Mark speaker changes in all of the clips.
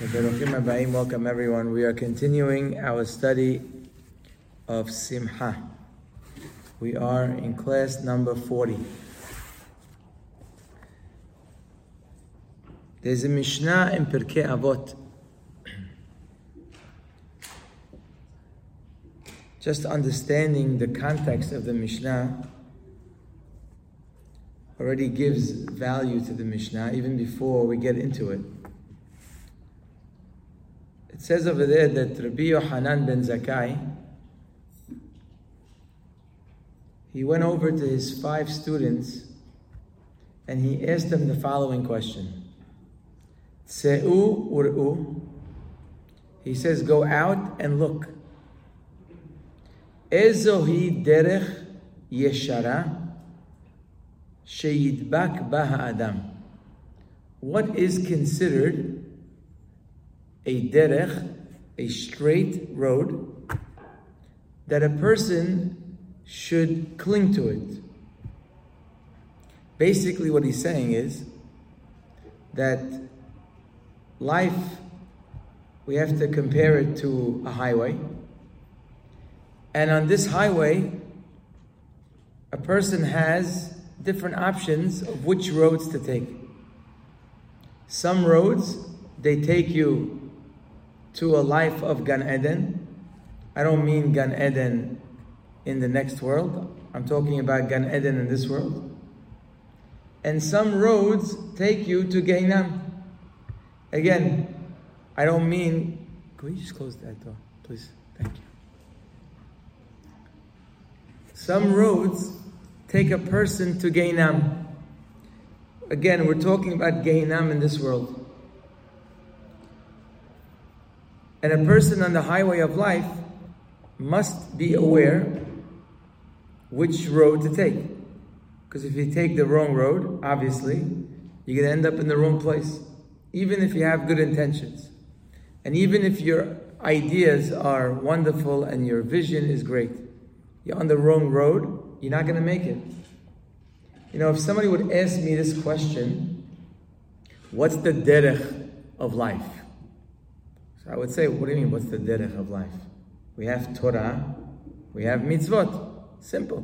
Speaker 1: Welcome everyone. We are continuing our study of Simha. We are in class number 40. There's a Mishnah in Pirkei Avot. Just understanding the context of the Mishnah already gives value to the Mishnah even before we get into it. It says over there that Rabbi Yohanan ben Zakkai, he went over to his five students and he asked them the following question. Se'u ur'u. He says, go out and look. Ezohi derech yeshara sheyidbak baha adam. What is considered a derech, a straight road, that a person should cling to it. Basically, what he's saying is that life, we have to compare it to a highway. And on this highway, a person has different options of which roads to take. Some roads, they take you to a life of Gan Eden. I don't mean Gan Eden in the next world. I'm talking about Gan Eden in this world. And some roads take you to Gehinnom. Again, I don't mean. Can we just close that door, please? Thank you. Some roads take a person to Gehinnom. Again, we're talking about Gehinnom in this world. And a person on the highway of life must be aware which road to take. Because if you take the wrong road, obviously, you're going to end up in the wrong place, even if you have good intentions. And even if your ideas are wonderful and your vision is great, you're on the wrong road, you're not going to make it. You know, if somebody would ask me this question, what's the derech of life? So I would say, what do you mean, what's the derech of life? We have Torah, we have mitzvot. Simple.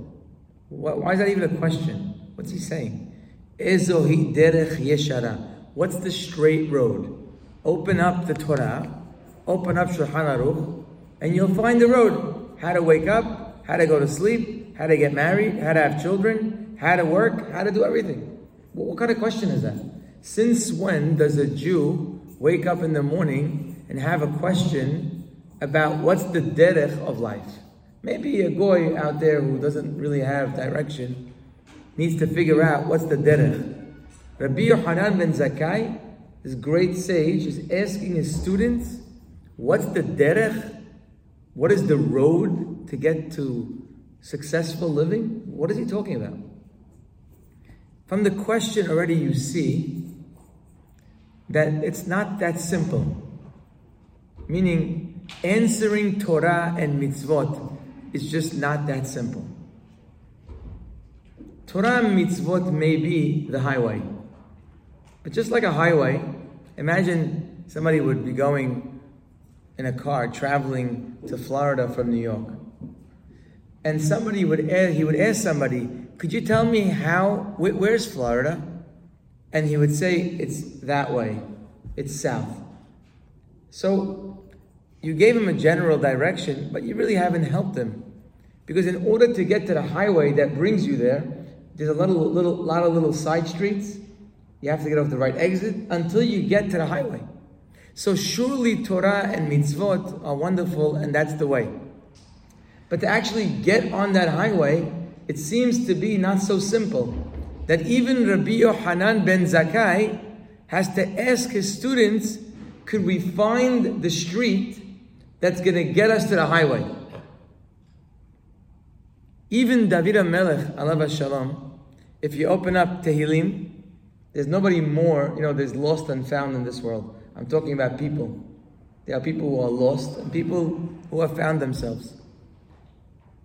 Speaker 1: Why is that even a question? What's he saying? Ezohi derech yeshara. What's the straight road? Open up the Torah, open up Shulchan Aruch, and you'll find the road. How to wake up, how to go to sleep, how to get married, how to have children, how to work, how to do everything. what kind of question is that? Since when does a Jew wake up in the morning and have a question about what's the derech of life. Maybe a goy out there who doesn't really have direction needs to figure out what's the derech. Rabbi Yohanan ben Zakkai, this great sage, is asking his students, what's the derech? What is the road to get to successful living? What is he talking about? From the question already you see that it's not that simple. Meaning, answering Torah and mitzvot is just not that simple. Torah and mitzvot may be the highway. But just like a highway, imagine somebody would be going in a car traveling to Florida from New York. And somebody would ask, he would ask somebody, could you tell me how, where's Florida? And he would say, it's that way, it's south. So you gave him a general direction, but you really haven't helped him. Because in order to get to the highway that brings you there, there's a little, little, lot of little side streets. You have to get off the right exit until you get to the highway. So surely Torah and mitzvot are wonderful, and that's the way. But to actually get on that highway, it seems to be not so simple. That even Rabbi Yohanan ben Zakkai has to ask his students could we find the street that's going to get us to the highway? Even David Melech, Allah Shalom, if you open up Tehillim, there's nobody more, you know, there's lost and found in this world. I'm talking about people. There are people who are lost and people who have found themselves.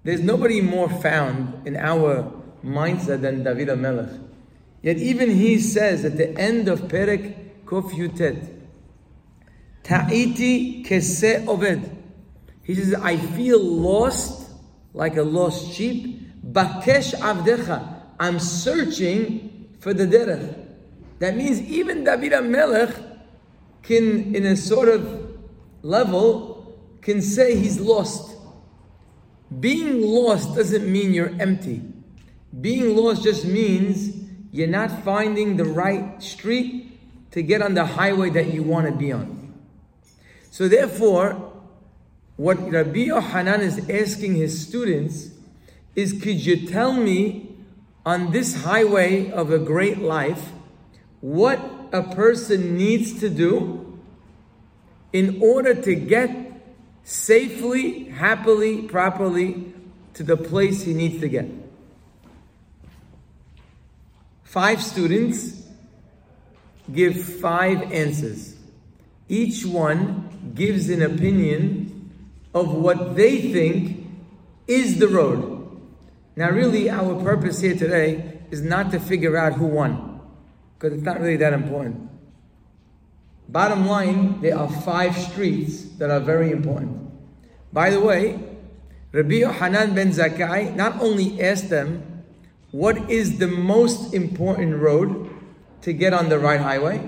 Speaker 1: There's nobody more found in our mindset than David Melech. Yet even he says at the end of Perek Kof Yud Tet, Ta'iti kese oved. He says, I feel lost like a lost sheep. Bakesh avdecha. I'm searching for the derech. That means even David Melech can, in a sort of level, can say he's lost. Being lost doesn't mean you're empty. Being lost just means you're not finding the right street to get on the highway that you want to be on. So therefore, what Rabbi Yohanan is asking his students is, could you tell me on this highway of a great life, what a person needs to do in order to get safely, happily, properly to the place he needs to get. Five students give five answers. Each one gives an opinion of what they think is the road. Now, really, our purpose here today is not to figure out who won, because it's not really that important. Bottom line, there are five streets that are very important. By the way, Rabbi Hanan ben Zakkai not only asked them, what is the most important road to get on the right highway?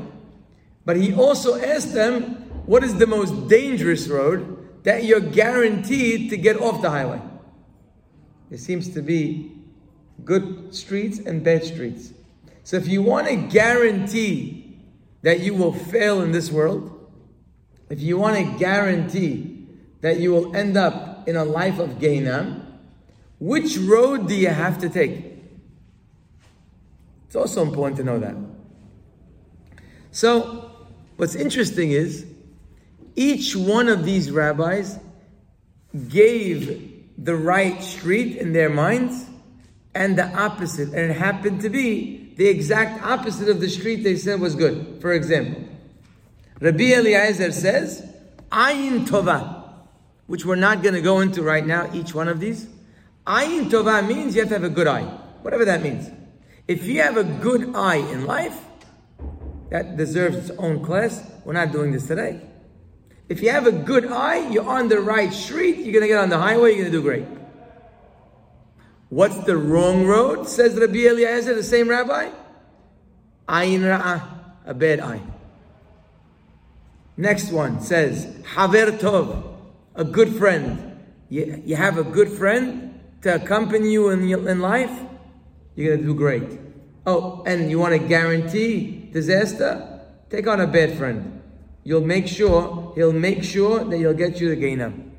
Speaker 1: But he also asked them, what is the most dangerous road that you're guaranteed to get off the highway? There seems to be good streets and bad streets. So if you want to guarantee that you will fail in this world, if you want to guarantee that you will end up in a life of Gehinnom, which road do you have to take? It's also important to know that. So, what's interesting is each one of these rabbis gave the right street in their minds and the opposite, and it happened to be the exact opposite of the street they said was good. For example, Rabbi Eliezer says, Ayin Tova, which we're not going to go into right now, each one of these. Ayin Tova means you have to have a good eye, whatever that means. If you have a good eye in life, that deserves its own class. We're not doing this today. If you have a good eye, you're on the right street, you're going to get on the highway, you're going to do great. What's the wrong road? Says Rabbi Eliezer, the same rabbi. Ayin ra'ah, a bad eye. Next one says, Haver tov, a good friend. You, you have a good friend to accompany you in, in life, you're going to do great. Oh, and you want to guarantee disaster? Take on a bad friend. You'll make sure, he'll make sure that he'll get you the Gehinnom.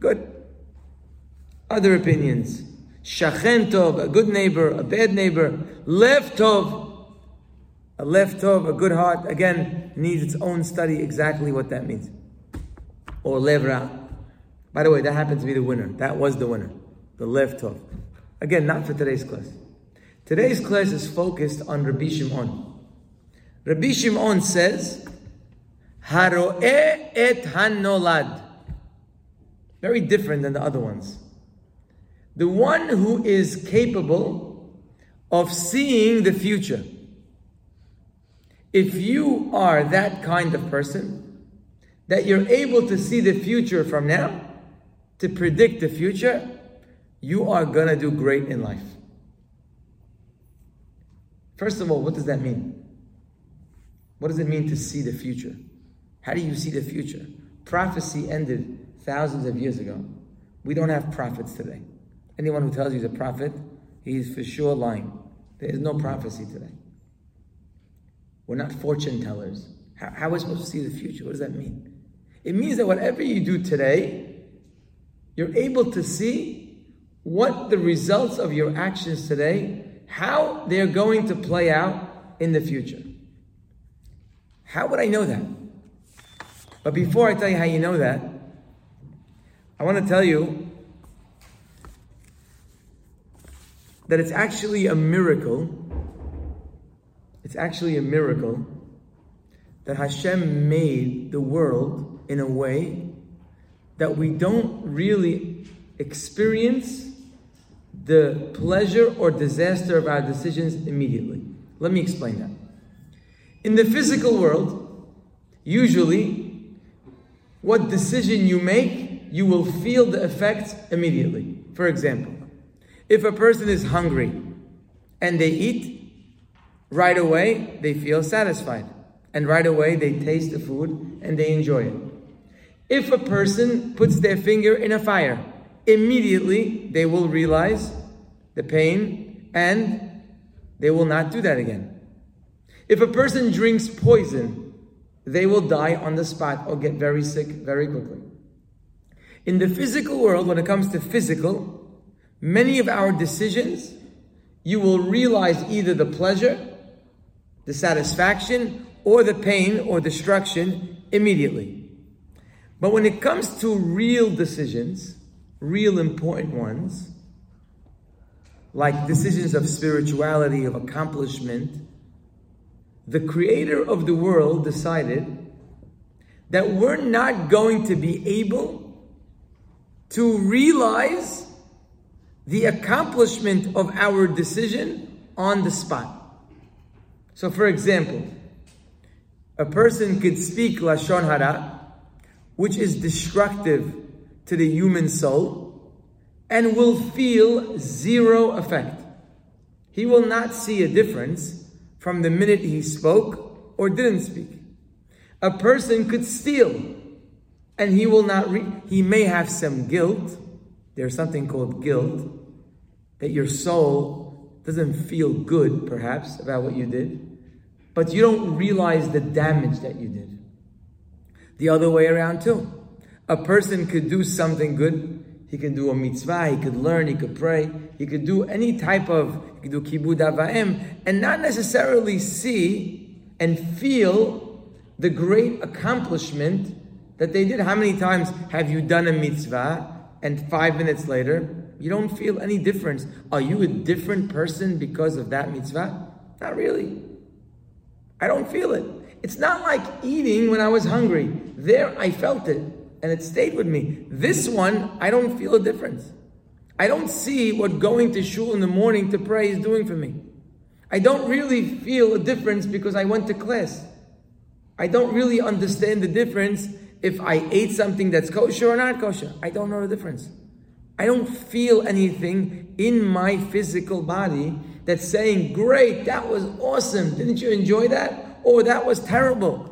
Speaker 1: Good. Other opinions. Shachen tov, a good neighbor, a bad neighbor. Lev tov, a lev tov, a good heart. Again, needs its own study exactly what that means. Or lev ra. By the way, that happened to be the winner. That was the winner. The lev tov. Again, not for today's class. Today's class is focused on Rabbi Shimon. Rabbi Shimon says, Haroe et hanolad. Very different than the other ones the one who is capable of seeing the future. If you are that kind of person, that you're able to see the future from now, to predict the future, you are gonna do great in life. First of all, what does that mean? What does it mean to see the future? How do you see the future? Prophecy ended thousands of years ago. We don't have prophets today. Anyone who tells you he's a prophet, he's for sure lying. There is no prophecy today. We're not fortune tellers. How, how are we supposed to see the future? What does that mean? It means that whatever you do today, you're able to see what the results of your actions today, how they're going to play out in the future. How would I know that? But before I tell you how you know that, I want to tell you that it's actually a miracle. It's actually a miracle that Hashem made the world in a way that we don't really experience the pleasure or disaster of our decisions immediately. Let me explain that. In the physical world, usually what decision you make, you will feel the effects immediately. For example, if a person is hungry and they eat, right away they feel satisfied. And right away they taste the food and they enjoy it. If a person puts their finger in a fire, immediately they will realize the pain and they will not do that again. If a person drinks poison, they will die on the spot or get very sick very quickly. In the physical world, when it comes to physical, many of our decisions, you will realize either the pleasure, the satisfaction, or the pain or destruction immediately. But when it comes to real decisions, real important ones, like decisions of spirituality, of accomplishment, the creator of the world decided that we're not going to be able to realize the accomplishment of our decision on the spot. So, for example, a person could speak Lashon Hara, which is destructive to the human soul, and will feel zero effect. He will not see a difference from the minute he spoke or didn't speak. A person could steal and he will not re- he may have some guilt. There's something called guilt that your soul doesn't feel good perhaps about what you did but you don't realize the damage that you did. The other way around too. A person could do something good. He can do a mitzvah, he could learn, he could pray, he could do any type of, he could do kibud avaim, and not necessarily see and feel the great accomplishment that they did. How many times have you done a mitzvah and five minutes later you don't feel any difference? Are you a different person because of that mitzvah? Not really. I don't feel it. It's not like eating when I was hungry. There I felt it and it stayed with me. This one, I don't feel a difference. I don't see what going to shul in the morning to pray is doing for me. I don't really feel a difference because I went to class. I don't really understand the difference if I ate something that's kosher or not kosher. I don't know the difference. I don't feel anything in my physical body that's saying, Great, that was awesome. Didn't you enjoy that? Or that was terrible.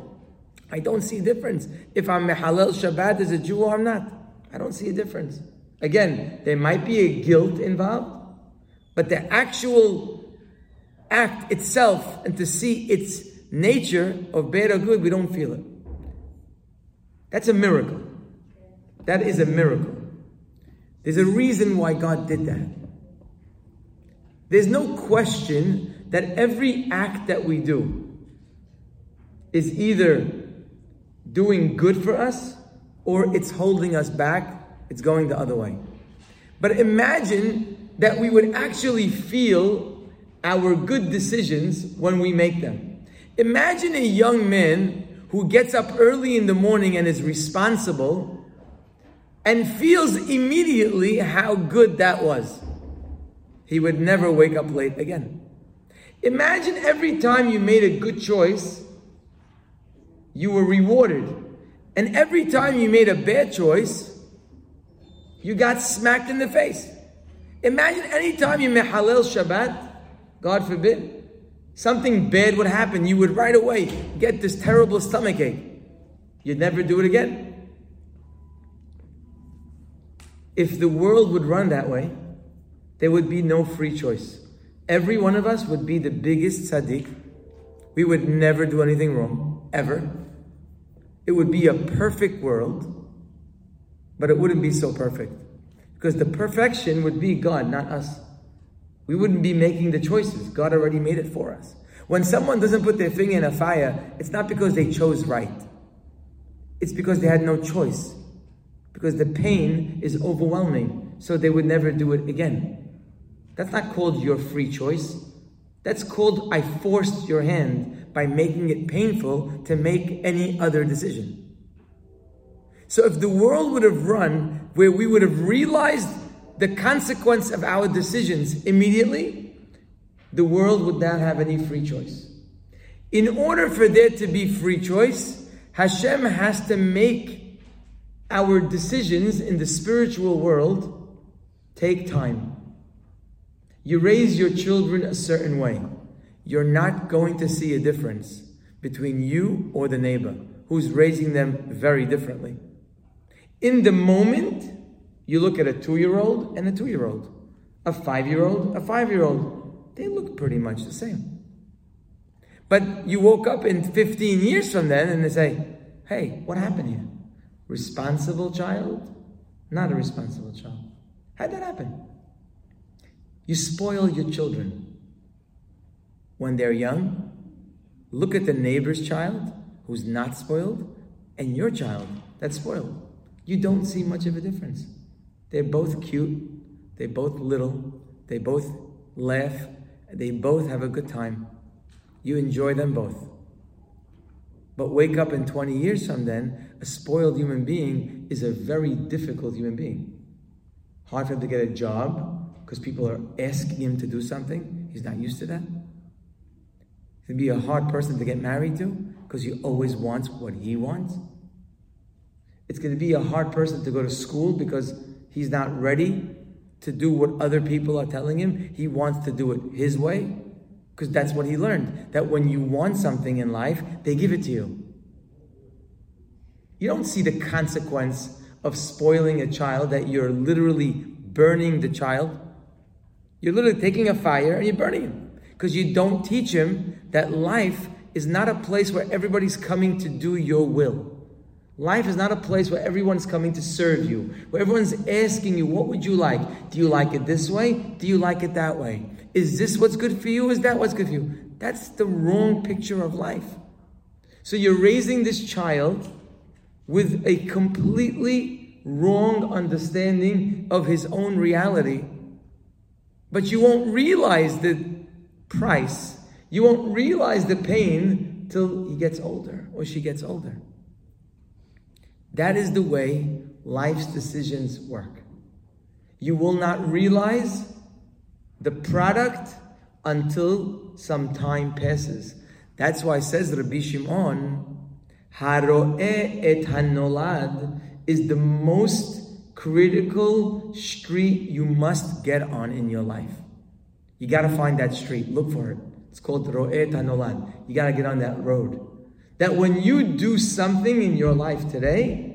Speaker 1: I don't see a difference if I'm Mehalel Shabbat as a Jew or I'm not. I don't see a difference. Again, there might be a guilt involved, but the actual act itself and to see its nature of bad or good, we don't feel it. That's a miracle. That is a miracle. There's a reason why God did that. There's no question that every act that we do is either doing good for us or it's holding us back, it's going the other way. But imagine that we would actually feel our good decisions when we make them. Imagine a young man who gets up early in the morning and is responsible and feels immediately how good that was. He would never wake up late again. Imagine every time you made a good choice, you were rewarded. And every time you made a bad choice, you got smacked in the face. Imagine any time you mehalel Shabbat, God forbid, something bad would happen, you would right away get this terrible stomach ache. You'd never do it again. If the world would run that way, there would be no free choice. Every one of us would be the biggest tzaddik. We would never do anything wrong, ever. It would be a perfect world, but it wouldn't be so perfect. Because the perfection would be God, not us. We wouldn't be making the choices. God already made it for us. When someone doesn't put their finger in a fire, it's not because they chose right. It's because they had no choice. Because the pain is overwhelming, so they would never do it again. That's not called your free choice. That's called I forced your hand by making it painful to make any other decision. So if the world would have run where we would have realized the consequence of our decisions immediately, the world would not have any free choice. In order for there to be free choice, Hashem has to make our decisions in the spiritual world take time. You raise your children a certain way. You're not going to see a difference between you or the neighbor who's raising them very differently. In the moment, you look at a two year old and a two year old, a five year old, a five year old. They look pretty much the same. But you woke up in 15 years from then and they say, hey, what happened here? Responsible child? Not a responsible child. How'd that happen? You spoil your children. When they're young, look at the neighbor's child who's not spoiled and your child that's spoiled. You don't see much of a difference. They're both cute, they're both little, they both laugh, they both have a good time. You enjoy them both. But wake up in 20 years from then, a spoiled human being is a very difficult human being. Hard for him to get a job because people are asking him to do something. He's not used to that. Going be a hard person to get married to because he always wants what he wants. It's going to be a hard person to go to school because he's not ready to do what other people are telling him. He wants to do it his way because that's what he learned. That when you want something in life, they give it to you. You don't see the consequence of spoiling a child that you're literally burning the child. You're literally taking a fire and you're burning him because you don't teach him that life is not a place where everybody's coming to do your will. Life is not a place where everyone's coming to serve you, where everyone's asking you, what would you like? Do you like it this way? Do you like it that way? Is this what's good for you? Is that what's good for you? That's the wrong picture of life. So you're raising this child with a completely wrong understanding of his own reality, but you won't realize the price. You won't realize the pain till he gets older or she gets older. That is the way life's decisions work. You will not realize the product until some time passes. That's why it says Rabbi Shimon, Haroe et hanolad is the most critical street you must get on in your life. You got to find that street. Look for it. It's called Ro'et Hanolad. You got to get on that road. That when you do something in your life today,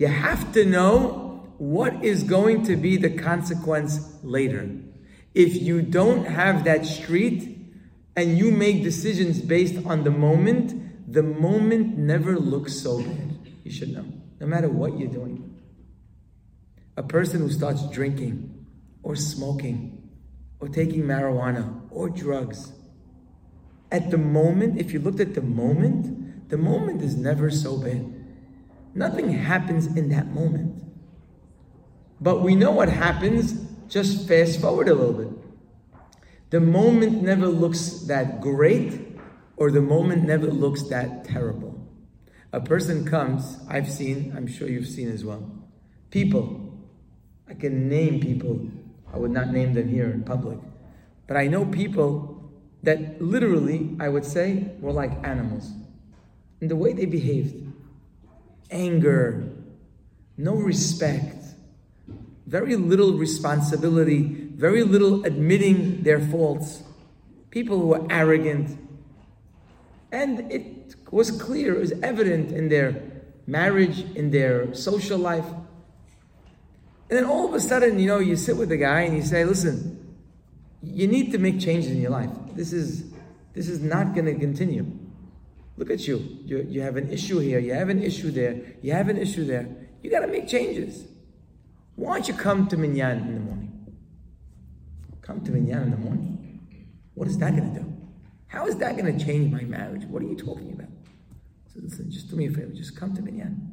Speaker 1: you have to know what is going to be the consequence later. If you don't have that street and you make decisions based on the moment, the moment never looks so bad. You should know, no matter what you're doing. A person who starts drinking or smoking or taking marijuana or drugs, at the moment, if you looked at the moment, the moment is never so bad. Nothing happens in that moment. But we know what happens, just fast forward a little bit. The moment never looks that great, or the moment never looks that terrible. A person comes, I've seen, I'm sure you've seen as well. People, I can name people, I would not name them here in public, but I know people that literally, I would say, were like animals in the way they behaved. Anger, no respect, very little responsibility, very little admitting their faults. People who were arrogant. And it was clear, it was evident in their marriage, in their social life. And then all of a sudden, you know, you sit with the guy and you say, listen, you need to make changes in your life. This is this is not going to continue. Look at you. you. You have an issue here. You have an issue there. You have an issue there. You got to make changes. Why don't you come to Minyan in the morning? Come to Minyan in the morning. What is that going to do? How is that going to change my marriage? What are you talking about? So listen, just do me a favor. Just come to Minyan.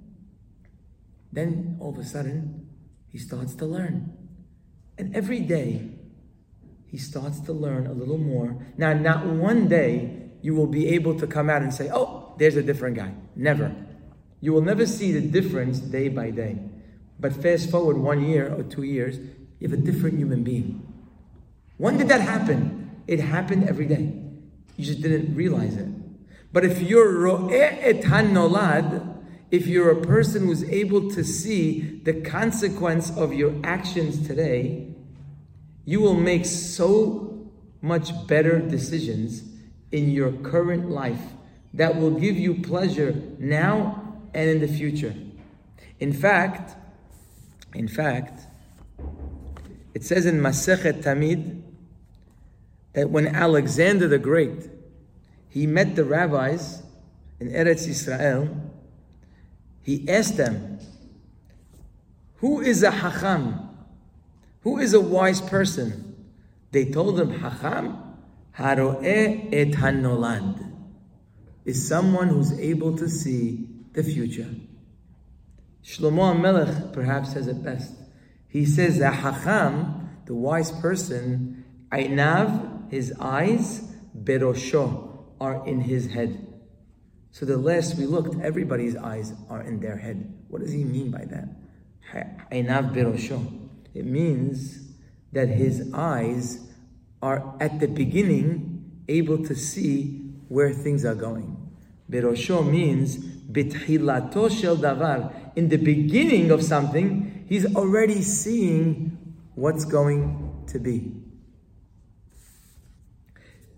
Speaker 1: Then all of a sudden, he starts to learn. And every day, he starts to learn a little more. Now, not one day you will be able to come out and say, oh, there's a different guy. Never. You will never see the difference day by day. But fast forward one year or two years, you have a different human being. When did that happen? It happened every day. You just didn't realize it. But if you're et hanolad, if you're a person who's able to see the consequence of your actions today, you will make so much better decisions in your current life that will give you pleasure now and in the future. In fact, in fact, it says in Masechet Tamid that when Alexander the Great he met the rabbis in Eretz Israel, he asked them, Who is a Hacham? Who is a wise person? They told him, Hacham, Haro'eh et Hanolad, is someone who's able to see the future. Shlomo Melech perhaps says it best. He says that Hacham, the wise person, Ainav, his eyes, Berosho, are in his head. So the last we looked, everybody's eyes are in their head. What does he mean by that? Ainav Berosho. It means that his eyes are at the beginning able to see where things are going. Berosho means bitchilato shel davar. In the beginning of something, he's already seeing what's going to be.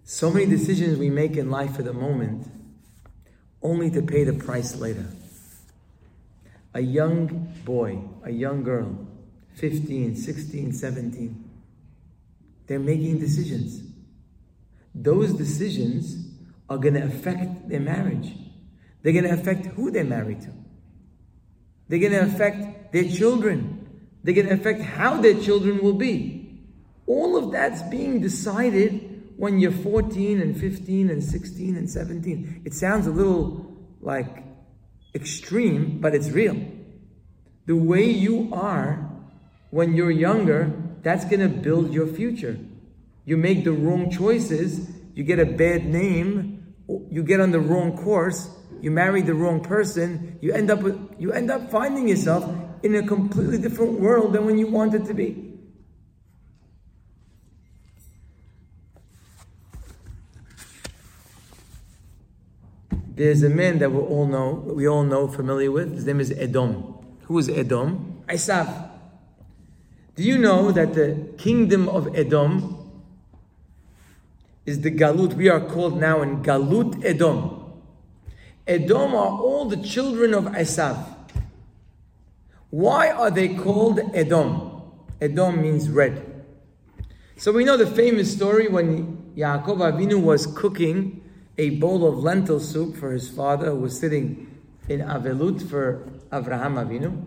Speaker 1: So many decisions we make in life for the moment, only to pay the price later. A young boy, a young girl, 15, 16, 17, they're making decisions. Those decisions are going to affect their marriage. They're going to affect who they're married to. They're going to affect their children. They're going to affect how their children will be. All of that's being decided when you're 14 and 15 and 16 and 17. It sounds a little like extreme, but it's real. The way you are when you're younger, that's going to build your future. You make the wrong choices, you get a bad name, you get on the wrong course, you marry the wrong person, you end up with, you end up finding yourself in a completely different world than when you wanted to be. There's a man that we all know, we all know, familiar with. His name is Edom. Who is Edom? Esav. Do you know that the kingdom of Edom is the Galut? We are called now in Galut Edom. Edom are all the children of Esav. Why are they called Edom? Edom means red. So we know the famous story when Yaakov Avinu was cooking a bowl of lentil soup for his father who was sitting in Avelut for Avraham Avinu.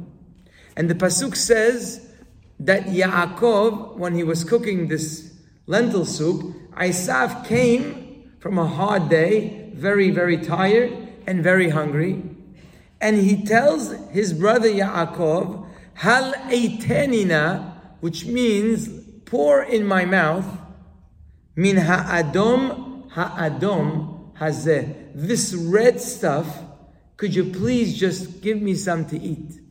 Speaker 1: And the Pasuk says that Yaakov, when he was cooking this lentil soup, Esav came from a hard day, very, very tired, and very hungry. And he tells his brother Yaakov, Hal eitenina, which means pour in my mouth, min ha'adom ha'adom hazeh. This red stuff, could you please just give me some to eat?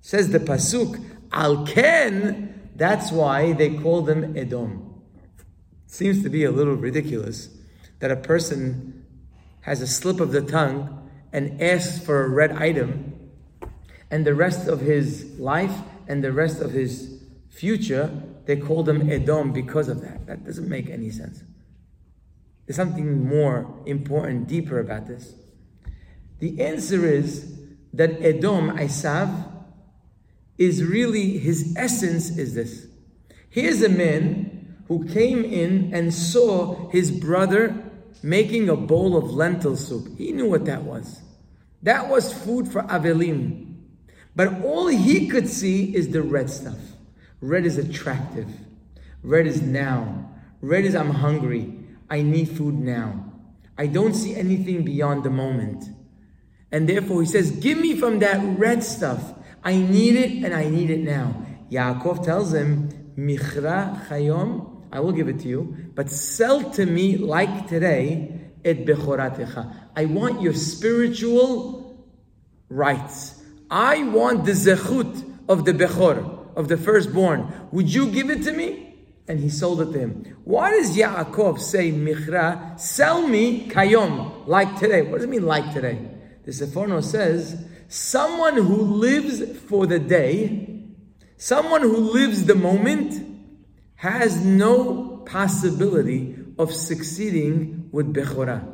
Speaker 1: Says the Pasuk, Al Ken, that's why they call them Edom. Seems to be a little ridiculous that a person has a slip of the tongue and asks for a red item, and the rest of his life and the rest of his future, they called him Edom because of that. That doesn't make any sense. There's something more important, deeper about this. The answer is that Edom, Esav, is really his essence is this. Here's a man who came in and saw his brother making a bowl of lentil soup. He knew what that was. That was food for Avelim. But all he could see is the red stuff. Red is attractive. Red is now. Red is I'm hungry. I need food now. I don't see anything beyond the moment. And therefore he says, Give me from that red stuff. I need it and I need it now. Yaakov tells him, Michra chayom I will give it to you, but sell to me like today et bechoratecha. I want your spiritual rights. I want the zechut of the bechor, of the firstborn. Would you give it to me? And he sold it to him. Why does Yaakov say, Michra, sell me kayom, like today? What does it mean, like today? The Seforno says, someone who lives for the day, someone who lives the moment, has no possibility of succeeding with Bechorah.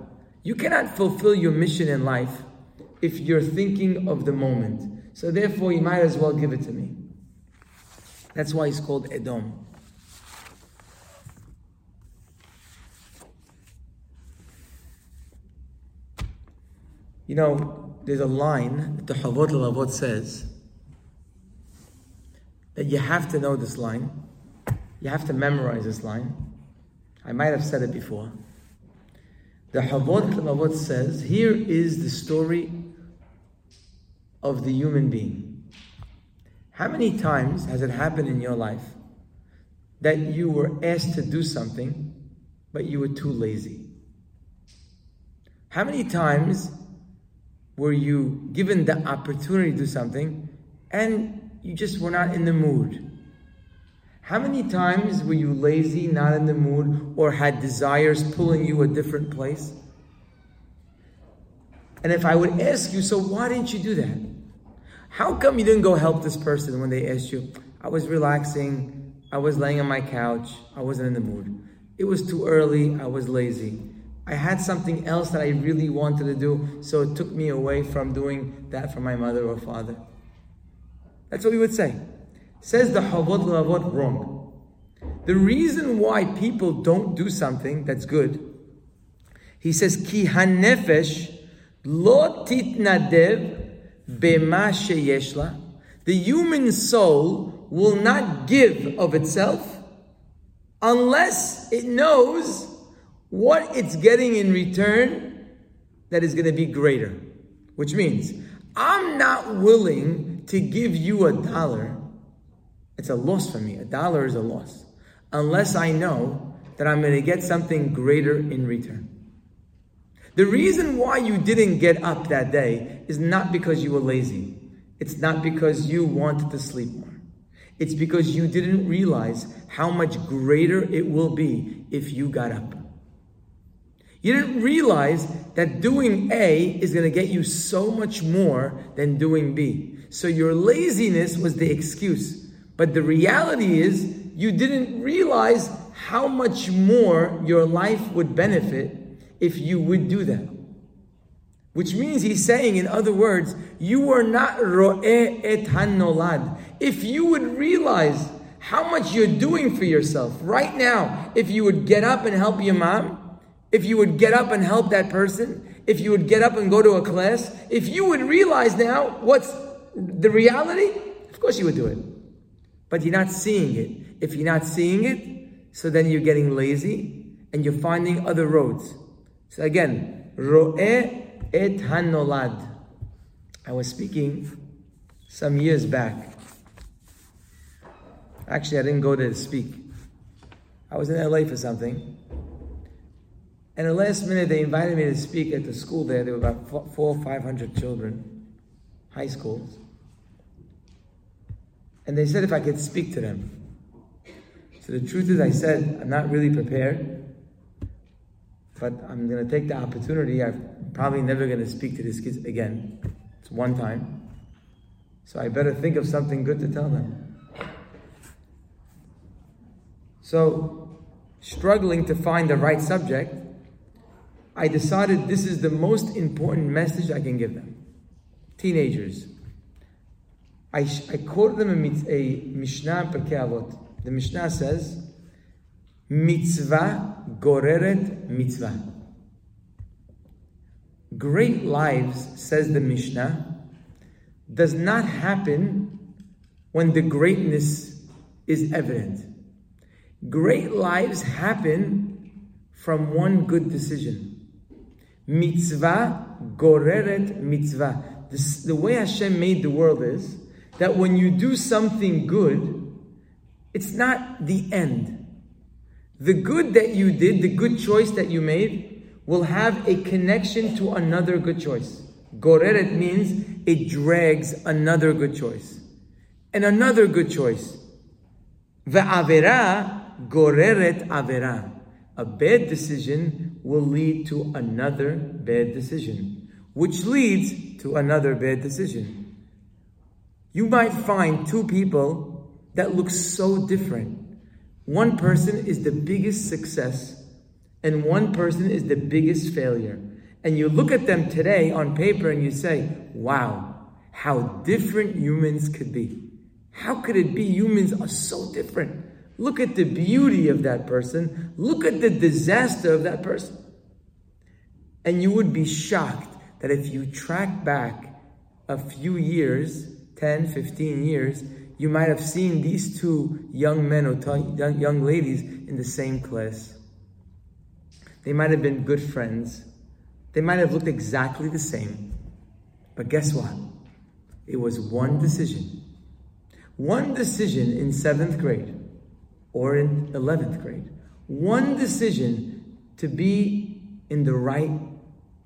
Speaker 1: You cannot fulfill your mission in life if you're thinking of the moment. So therefore, you might as well give it to me. That's why he's called Edom. You know, there's a line that the Chovot HaLevavot says that you have to know this line. You have to memorize this line. I might have said it before. The Chovot HaLevavot says, here is the story of the human being. How many times has it happened in your life that you were asked to do something, but you were too lazy? How many times were you given the opportunity to do something and you just were not in the mood? How many times were you lazy, not in the mood, or had desires pulling you a different place? And if I would ask you, so why didn't you do that? How come you didn't go help this person when they asked you? I was relaxing, I was laying on my couch, I wasn't in the mood. It was too early, I was lazy. I had something else that I really wanted to do, so it took me away from doing that for my mother or father. That's what we would say. Says the Chovot HaLevavot wrong. The reason why people don't do something that's good, he says, Ki hanefesh lo titnadev bema sheyeshla. The human soul will not give of itself unless it knows what it's getting in return that is going to be greater. Which means, I'm not willing to give you a dollar. It's a loss for me. A dollar is a loss. Unless I know that I'm going to get something greater in return. The reason why you didn't get up that day is not because you were lazy. It's not because you wanted to sleep more. It's because you didn't realize how much greater it will be if you got up. You didn't realize that doing A is going to get you so much more than doing B. So your laziness was the excuse. But the reality is, you didn't realize how much more your life would benefit if you would do that. Which means he's saying, in other words, you are not ro'eh et hanolad. If you would realize how much you're doing for yourself right now, if you would get up and help your mom, if you would get up and help that person, if you would get up and go to a class, if you would realize now what's the reality, of course you would do it. But you're not seeing it. If you're not seeing it, so then you're getting lazy and you're finding other roads. So again, ro'eh et hanolad. I was speaking some years back. Actually, I didn't go there to speak. I was in LA for something. And the last minute, they invited me to speak at the school there. There were about four or five hundred children, high schools. And they said if I could speak to them. So the truth is, I said, I'm not really prepared, but I'm going to take the opportunity. I'm probably never going to speak to these kids again. It's one time. So I better think of something good to tell them. So, struggling to find the right subject, I decided this is the most important message I can give them. Teenagers. I, I quoted them a, a Mishnah Pirkei Avot. The Mishnah says, Mitzvah goreret mitzvah. Great lives, says the Mishnah, does not happen when the greatness is evident. Great lives happen from one good decision. Mitzvah goreret mitzvah. This, the way Hashem made the world is that when you do something good, it's not the end. The good that you did, the good choice that you made, will have a connection to another good choice. Goreret means it drags another good choice. And another good choice. Ve'avera goreret avera. A bad decision will lead to another bad decision. which leads to another bad decision. You might find two people that look so different. One person is the biggest success, and one person is the biggest failure. And you look at them today on paper and you say, wow, how different humans could be. How could it be humans are so different? Look at the beauty of that person. Look at the disaster of that person. And you would be shocked that if you track back a few years, 10, 15 years, you might have seen these two young men or young ladies in the same class. They might have been good friends. They might have looked exactly the same. But guess what? It was one decision. One decision in seventh grade or in 11th grade. One decision to be in the right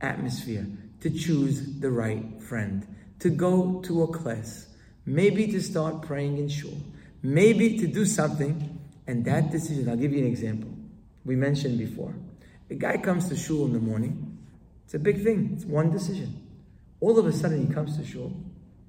Speaker 1: atmosphere, to choose the right friend, to go to a class, maybe to start praying in shul, maybe to do something. And that decision, I'll give you an example. We mentioned before. A guy comes to shul in the morning. It's a big thing. It's one decision. All of a sudden, he comes to shul.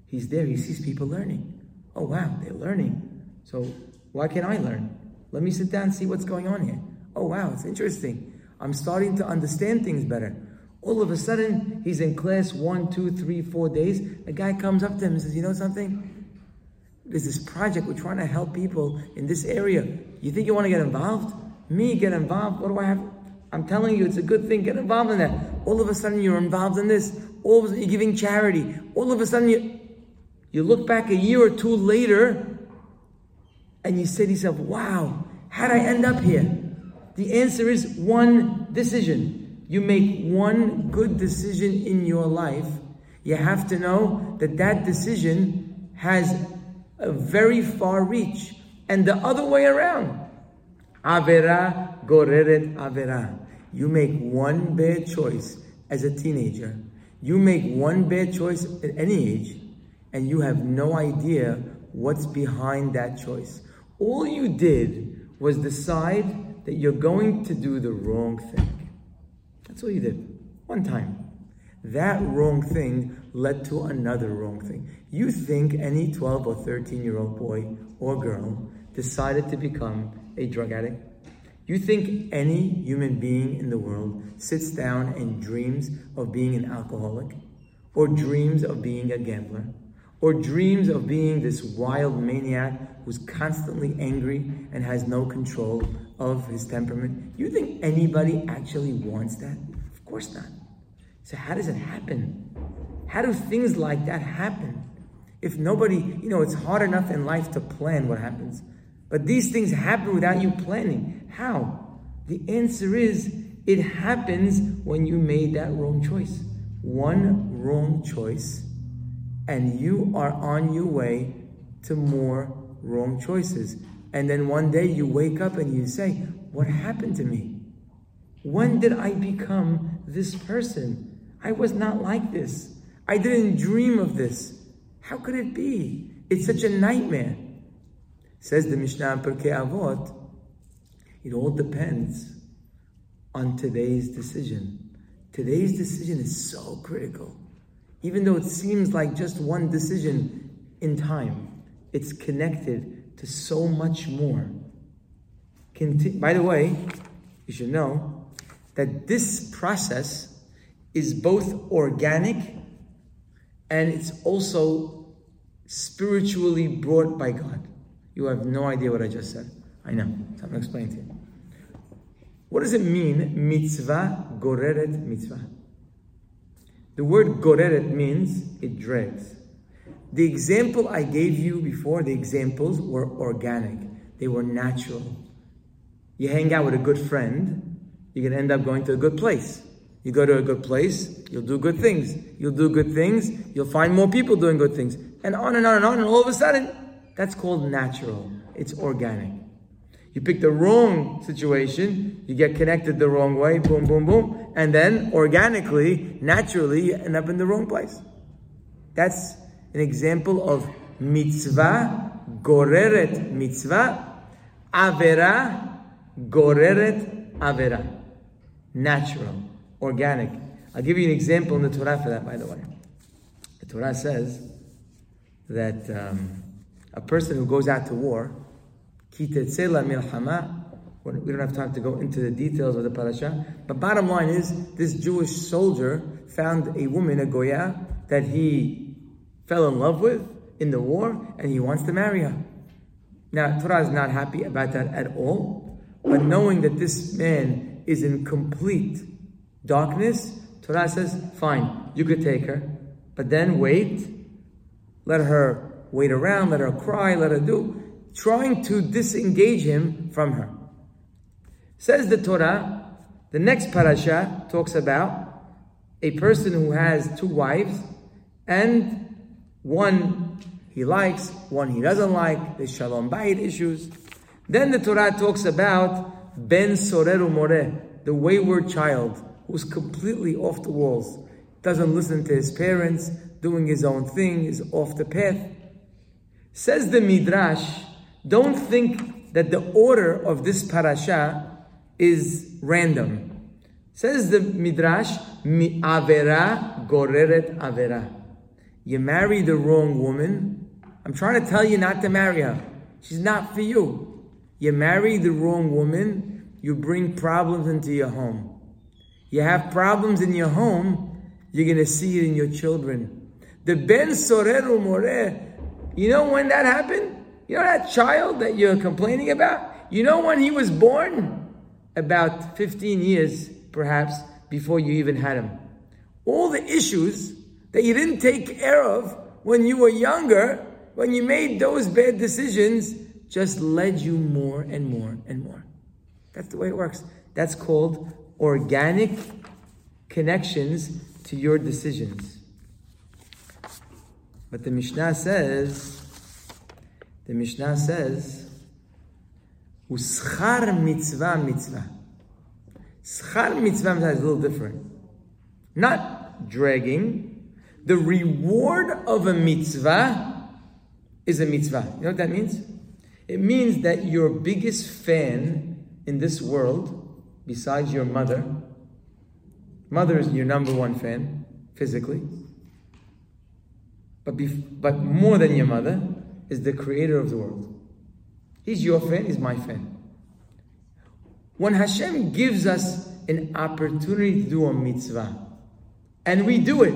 Speaker 1: He's there. He sees people learning. Oh, wow, they're learning. So why can't I learn? Let me sit down and see what's going on here. Oh, wow, it's interesting. I'm starting to understand things better. All of a sudden, he's in class one, two, three, four days. A guy comes up to him and says, You know something? There's this project. We're trying to help people in this area. You think you want to get involved? Me get involved? What do I have? I'm telling you, it's a good thing. Get involved in that. All of a sudden, you're involved in this. All of a sudden, you're giving charity. All of a sudden, you, you look back a year or two later, and you say to yourself, wow, how did I end up here? The answer is one decision you make one good decision in your life, you have to know that that decision has a very far reach. And the other way around. Avera goreret avera. You make one bad choice as a teenager. You make one bad choice at any age, and you have no idea what's behind that choice. All you did was decide that you're going to do the wrong thing. That's all you did. One time. That wrong thing led to another wrong thing. You think any 12 or 13 year old boy or girl decided to become a drug addict? You think any human being in the world sits down and dreams of being an alcoholic? Or dreams of being a gambler? Or dreams of being this wild maniac who's constantly angry and has no control of his temperament. You think anybody actually wants that? Of course not. So, how does it happen? How do things like that happen? If nobody, you know, it's hard enough in life to plan what happens, but these things happen without you planning. How? The answer is it happens when you made that wrong choice. One wrong choice and you are on your way to more wrong choices. And then one day you wake up and you say, What happened to me? When did I become this person? I was not like this. I didn't dream of this. How could it be? It's such a nightmare. Says the Mishnah Pirkei Avot, it all depends on today's decision. Today's decision is so critical. Even though it seems like just one decision in time, it's connected to so much more. By the way, you should know that this process is both organic and it's also spiritually brought by God. You have no idea what I just said. I know. So I'm going to explain to you. What does it mean, mitzvah goreret mitzvah? The word goreret means it drags. The example I gave you before, the examples were organic. They were natural. You hang out with a good friend, you're going to end up going to a good place. You go to a good place, you'll do good things. You'll do good things, you'll find more people doing good things. And on and on and on, and all of a sudden, that's called natural. It's organic. You pick the wrong situation, you get connected the wrong way, boom, boom, boom, and then organically, naturally, you end up in the wrong place. That's an example of mitzvah, goreret mitzvah, avera, goreret avera. Natural, organic. I'll give you an example in the Torah for that, by the way. The Torah says that um, a person who goes out to war, we don't have time to go into the details of the parasha, but bottom line is this Jewish soldier found a woman, a Goya, that he fell in love with in the war, and he wants to marry her. Now, Torah is not happy about that at all, but knowing that this man is in complete darkness, Torah says, fine, you could take her, but then wait, let her wait around, let her cry, let her do, trying to disengage him from her. Says the Torah, the next parasha talks about a person who has two wives and one he likes, one he doesn't like, the shalom bayit issues. Then the Torah talks about ben sorer umoreh, the wayward child who's completely off the walls, doesn't listen to his parents, doing his own thing, is off the path. Says the Midrash, don't think that the order of this parasha is random. Says the Midrash, mi avera goreret avera. You marry the wrong woman. I'm trying to tell you not to marry her. She's not for you. You marry the wrong woman, you bring problems into your home. You have problems in your home, you're going to see it in your children. The Ben Sorer Umoreh, you know when that happened? You know that child that you're complaining about? You know when he was born? About 15 years, perhaps, before you even had him. All the issues that you didn't take care of when you were younger, when you made those bad decisions, just led you more and more and more. That's the way it works. That's called organic connections to your decisions. But the Mishnah says, the Mishnah says, Uschar mitzvah mitzvah. Schar mitzvah mitzvah is a little different. Not dragging. The reward of a mitzvah is a mitzvah. You know what that means? It means that your biggest fan in this world besides your mother. Mother is your number one fan, physically. But, bef- but more than your mother is the creator of the world. He's your fan, he's my fan. When Hashem gives us an opportunity to do a mitzvah, and we do it,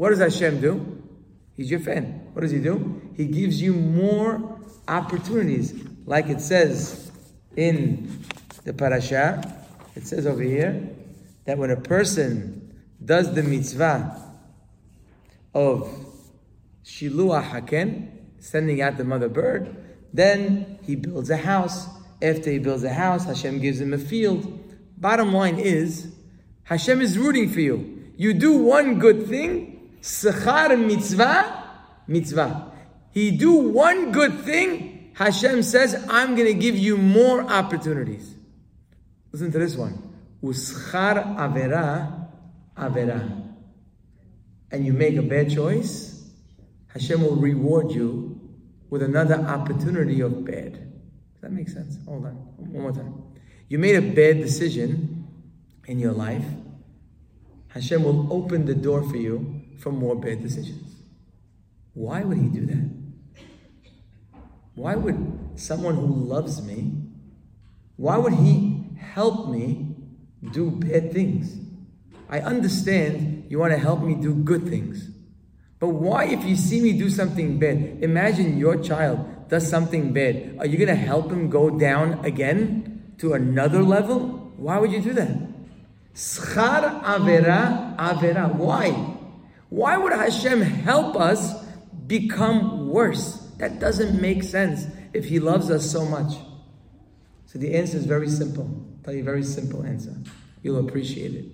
Speaker 1: what does Hashem do? He's your fan. What does he do? He gives you more opportunities, like it says in the parasha. It says over here that when a person does the mitzvah of Shiluah Haken, sending out the mother bird, then he builds a house. After he builds a house, Hashem gives him a field. Bottom line is, Hashem is rooting for you. You do one good thing, sechar mitzvah, mitzvah. He do one good thing, Hashem says, I'm going to give you more opportunities. Listen to this one. Uschar avera, avera. And you make a bad choice, Hashem will reward you with another opportunity of bad. Does that make sense? Hold on. One more time. You made a bad decision in your life. Hashem will open the door for you for more bad decisions. Why would He do that? Why would someone who loves me, why would He help me do bad things. I understand you want to help me do good things. But why, if you see me do something bad, imagine your child does something bad, are you going to help him go down again to another level? Why would you do that? Schar avera avera. Why? Why would Hashem help us become worse? That doesn't make sense if He loves us so much. So the answer is very simple. I'll tell you a very simple answer. You'll appreciate it.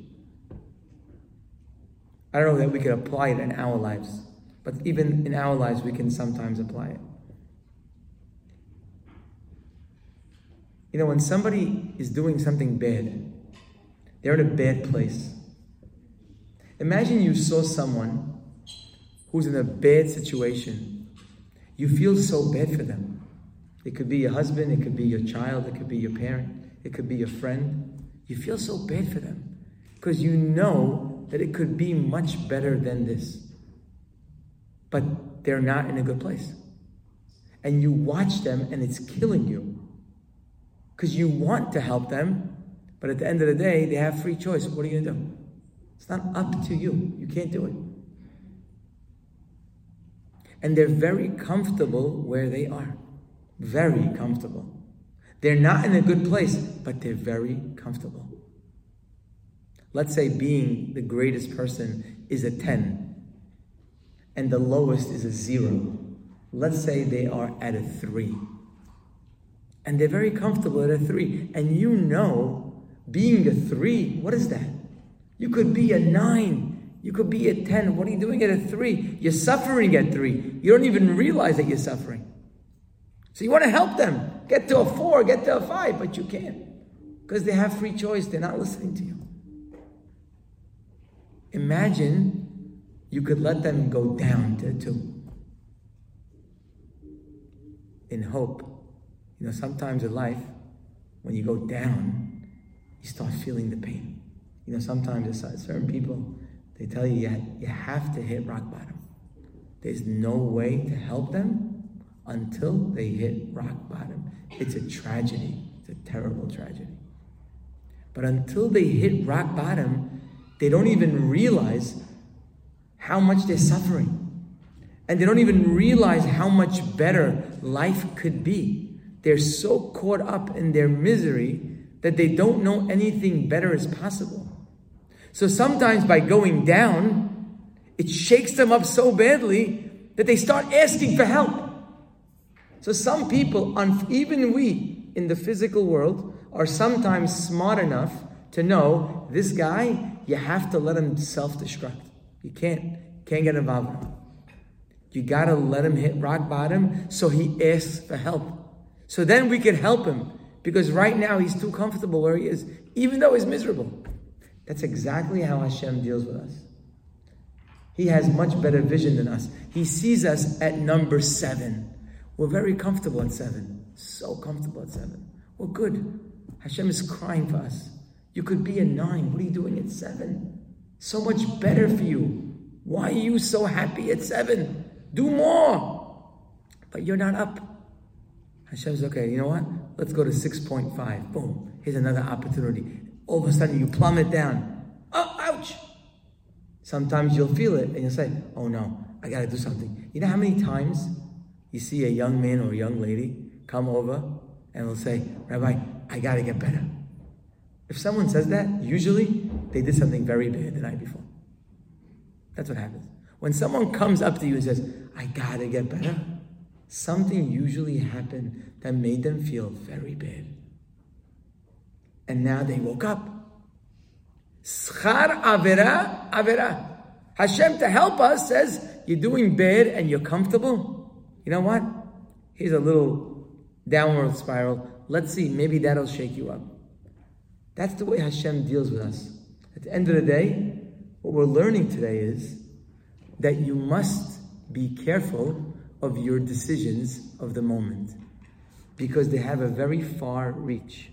Speaker 1: I don't know that we can apply it in our lives, but even in our lives, we can sometimes apply it. You know, when somebody is doing something bad, they're in a bad place. Imagine you saw someone who's in a bad situation. You feel so bad for them. It could be your husband, it could be your child, it could be your parent, it could be your friend. You feel so bad for them because you know that it could be much better than this. But they're not in a good place. And you watch them and it's killing you. Because you want to help them, but at the end of the day, they have free choice. What are you going to do? It's not up to you. You can't do it. And they're very comfortable where they are. Very comfortable. They're not in a good place, but they're very comfortable. Let's say being the greatest person is a 10 and the lowest is a 0. Let's say they are at a 3. And they're very comfortable at a 3. And you know, being a 3, what is that? You could be a 9. You could be a 10. What are you doing at a 3? You're suffering at 3. You don't even realize that you're suffering. So you want to help them. Get to a 4, get to a 5, but you can't. Because they have free choice. They're not listening to you. Imagine you could let them go down to a 2. In hope. You know, sometimes in life, when you go down, you start feeling the pain. You know, sometimes certain people, they tell you you have to hit rock bottom. There's no way to help them until they hit rock bottom. It's a tragedy. It's a terrible tragedy. But until they hit rock bottom, they don't even realize how much they're suffering. And they don't even realize how much better life could be. They're so caught up in their misery that they don't know anything better is possible. So sometimes by going down, it shakes them up so badly that they start asking for help. So some people, even we in the physical world, are sometimes smart enough to know this guy, you have to let him self-destruct. You can't, can't get involved with him. You gotta let him hit rock bottom so he asks for help. So then we can help him because right now he's too comfortable where he is, even though he's miserable. That's exactly how Hashem deals with us. He has much better vision than us. He sees us at number seven. We're very comfortable at seven. So comfortable at seven. We're good. Hashem is crying for us. You could be a nine. What are you doing at seven? So much better for you. Why are you so happy at seven? Do more. But you're not up. Hashem says, okay, you know what? Let's go to 6.5. Boom. Here's another opportunity all of a sudden you plummet down. Oh, ouch! Sometimes you'll feel it and you'll say, oh no, I gotta do something. You know how many times you see a young man or a young lady come over and will say, Rabbi, I gotta get better. If someone says that, usually they did something very bad the night before. That's what happens. When someone comes up to you and says, I gotta get better, something usually happened that made them feel very bad and now they woke up. Schar avera, avera. Hashem to help us says, you're doing bad and you're comfortable. You know what? Here's a little downward spiral. Let's see, maybe that'll shake you up. That's the way Hashem deals with us. At the end of the day, what we're learning today is that you must be careful of your decisions of the moment because they have a very far reach.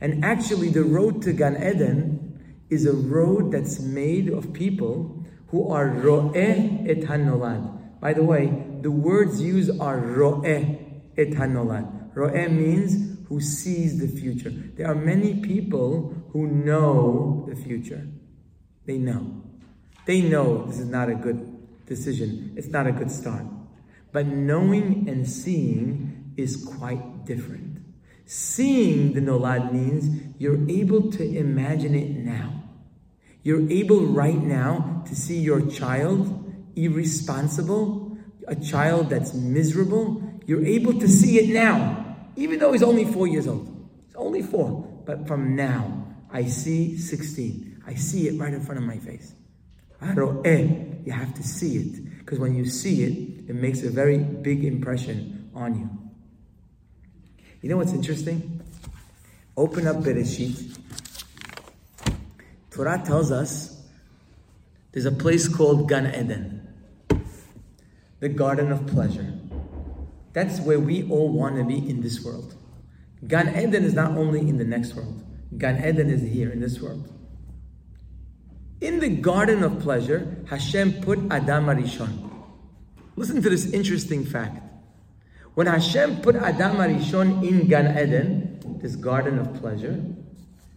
Speaker 1: And actually, the road to Gan Eden is a road that's made of people who are ro'eh et hanolad. By the way, the words used are ro'eh et hanolad. Ro'eh means who sees the future. There are many people who know the future. They know. They know this is not a good decision. It's not a good start. But knowing and seeing is quite different. Seeing the nolad means you're able to imagine it now. You're able right now to see your child irresponsible, a child that's miserable. You're able to see it now, even though he's only four years old. He's only four. But from now, I see 16. I see it right in front of my face. Eh, you have to see it. Because when you see it, it makes a very big impression on you. You know what's interesting? Open up Bereshit. Torah tells us there's a place called Gan Eden, the garden of pleasure. That's where we all want to be in this world. Gan Eden is not only in the next world, Gan Eden is here in this world. In the garden of pleasure, Hashem put Adam Arishon. Listen to this interesting fact. When Hashem put Adam Arishon in Gan Eden, this garden of pleasure,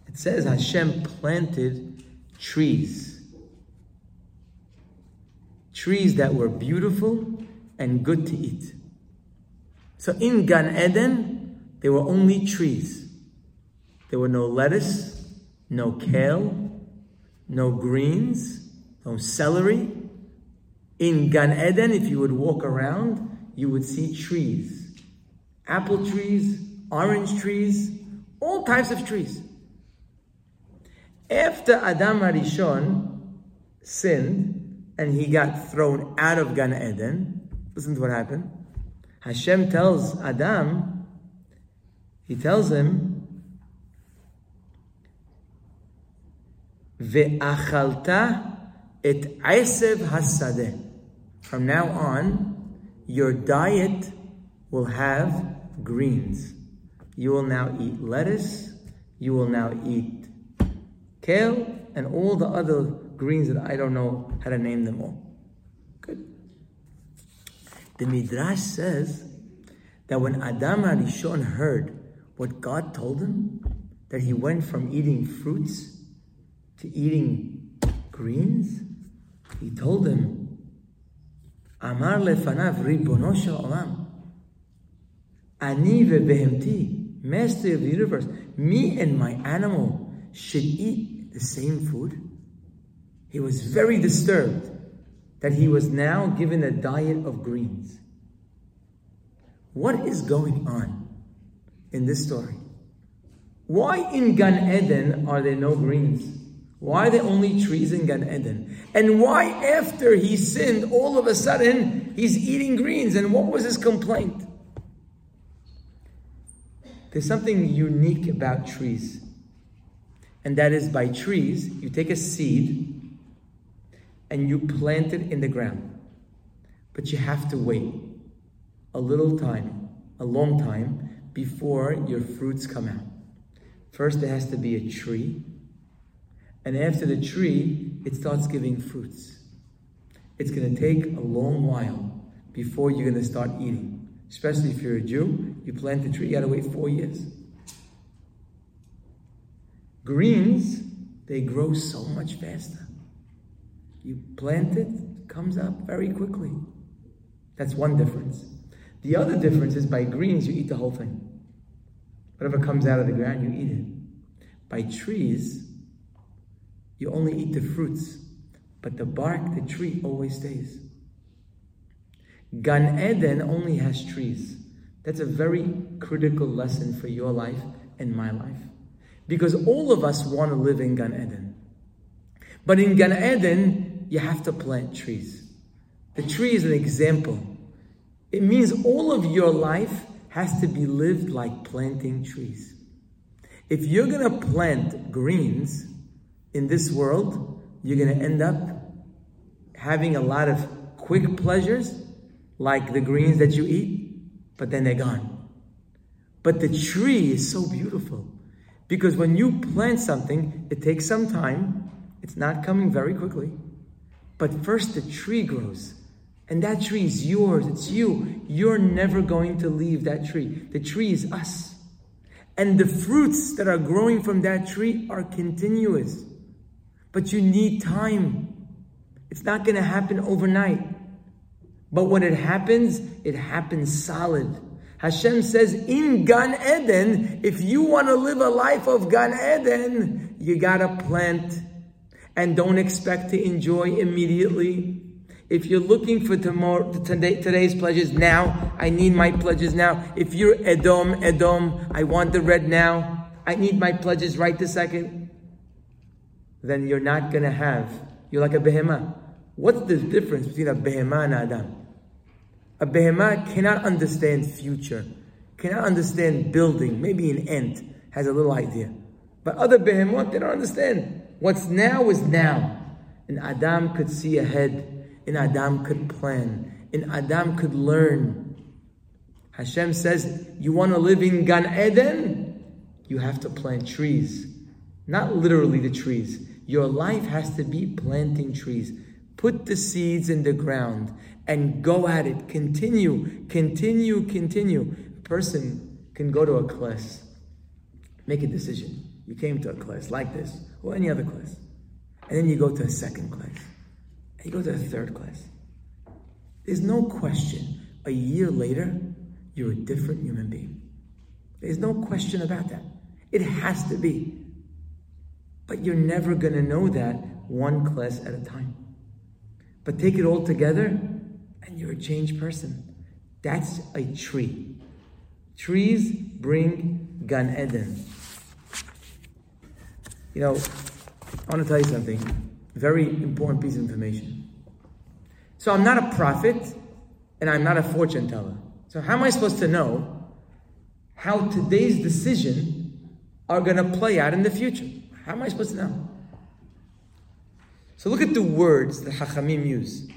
Speaker 1: it says Hashem planted trees. Trees that were beautiful and good to eat. So in Gan Eden, there were only trees. There were no lettuce, no kale, no greens, no celery. In Gan Eden, if you would walk around, you would see trees. Apple trees, orange trees, all types of trees. After Adam Arishon sinned and he got thrown out of Gan Eden, listen to what happened. Hashem tells Adam, he tells him, Ve'achalta et aisev hasadeh. From now on, your diet will have greens. You will now eat lettuce. You will now eat kale and all the other greens that I don't know how to name them all. Good. The Midrash says that when Adam Arishon heard what God told him, that he went from eating fruits to eating greens, he told him, Amar lefanav ribono olam, ani vebehemti, master of the universe, me and my animal should eat the same food. He was very disturbed that he was now given a diet of greens. What is going on in this story? Why in Gan Eden are there no greens? Why the only trees in Gan Eden? And why, after he sinned, all of a sudden he's eating greens? And what was his complaint? There's something unique about trees. And that is by trees, you take a seed and you plant it in the ground. But you have to wait a little time, a long time, before your fruits come out. First, there has to be a tree. And after the tree, it starts giving fruits. It's going to take a long while before you're going to start eating. Especially if you're a Jew, you plant the tree, you got to wait four years. Greens, they grow so much faster. You plant it, it comes up very quickly. That's one difference. The other difference is by greens, you eat the whole thing. Whatever comes out of the ground, you eat it. By trees, you only eat the fruits, but the bark, the tree, always stays. Gan Eden only has trees. That's a very critical lesson for your life and my life. Because all of us want to live in Gan Eden. But in Gan Eden, you have to plant trees. The tree is an example. It means all of your life has to be lived like planting trees. If you're going to plant greens in this world, you're going to end up having a lot of quick pleasures, like the greens that you eat, but then they're gone. But the tree is so beautiful because when you plant something, it takes some time, it's not coming very quickly. But first, the tree grows. And that tree is yours. It's you. You're never going to leave that tree. The tree is us. And the fruits that are growing from that tree are continuous. But you need time. It's not going to happen overnight. But when it happens, it happens solid. Hashem says in Gan Eden, if you want to live a life of Gan Eden, you got to plant and don't expect to enjoy immediately. If you're looking for tomorrow, today, today's pledges now, I need my pledges now. If you're Edom, Edom, I want the red now. I need my pledges right this second. Then you're not going to have, you're like a behemah. What's the difference between a behemah and Adam? A behemah cannot understand future, cannot understand building. Maybe an ant has a little idea. But other behemoth, they don't understand. What's now is now. And Adam could see ahead. And Adam could plan. And Adam could learn. Hashem says, you want to live in Gan Eden? You have to plant trees. Not literally the trees. Your life has to be planting trees. Put the seeds in the ground and go at it. Continue, continue, continue. A person can go to a class, make a decision. You came to a class like this or any other class. And then you go to a second class. And you go to a third class. There's no question. A year later, you're a different human being. There's no question about that. It has to be. But you're never going to know that one class at a time. But take it all together, and you're a changed person. That's a tree. Trees bring Gan Eden. You know, I want to tell you something. Very important piece of information. So I'm not a prophet, and I'm not a fortune teller. So how am I supposed to know how today's decision are going to play out in the future? How am I supposed to know? So look at the words that Hachamim use.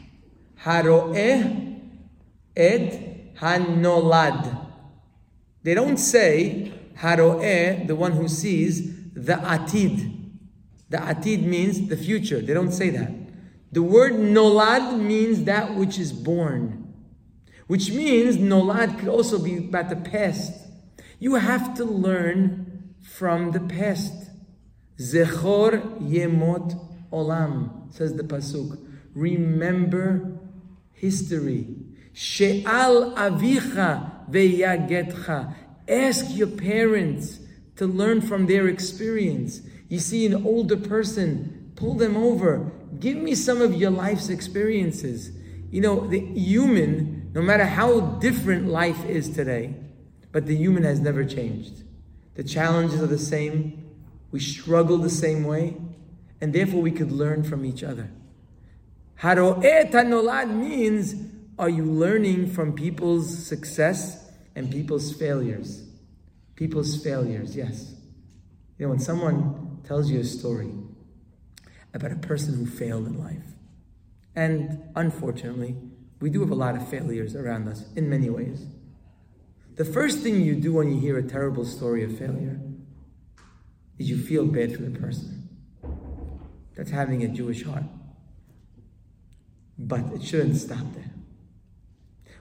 Speaker 1: Haroeh et hanolad. They don't say Haroeh, the one who sees, the atid. The atid means the future. They don't say that. The word nolad means that which is born, which means nolad could also be about the past. You have to learn from the past. Zechor yemot olam, says the Pasuk. Remember history. She'al avicha veyagetcha. Ask your parents to learn from their experience. You see an older person, pull them over. Give me some of your life's experiences. You know, the human, no matter how different life is today, but the human has never changed. The challenges are the same. We struggle the same way. And therefore, we could learn from each other. Haro'et hanolad means, are you learning from people's success and people's failures? People's failures, yes. You know, when someone tells you a story about a person who failed in life, and unfortunately, we do have a lot of failures around us in many ways. The first thing you do when you hear a terrible story of failure is you feel bad for the person. That's having a Jewish heart. But it shouldn't stop there.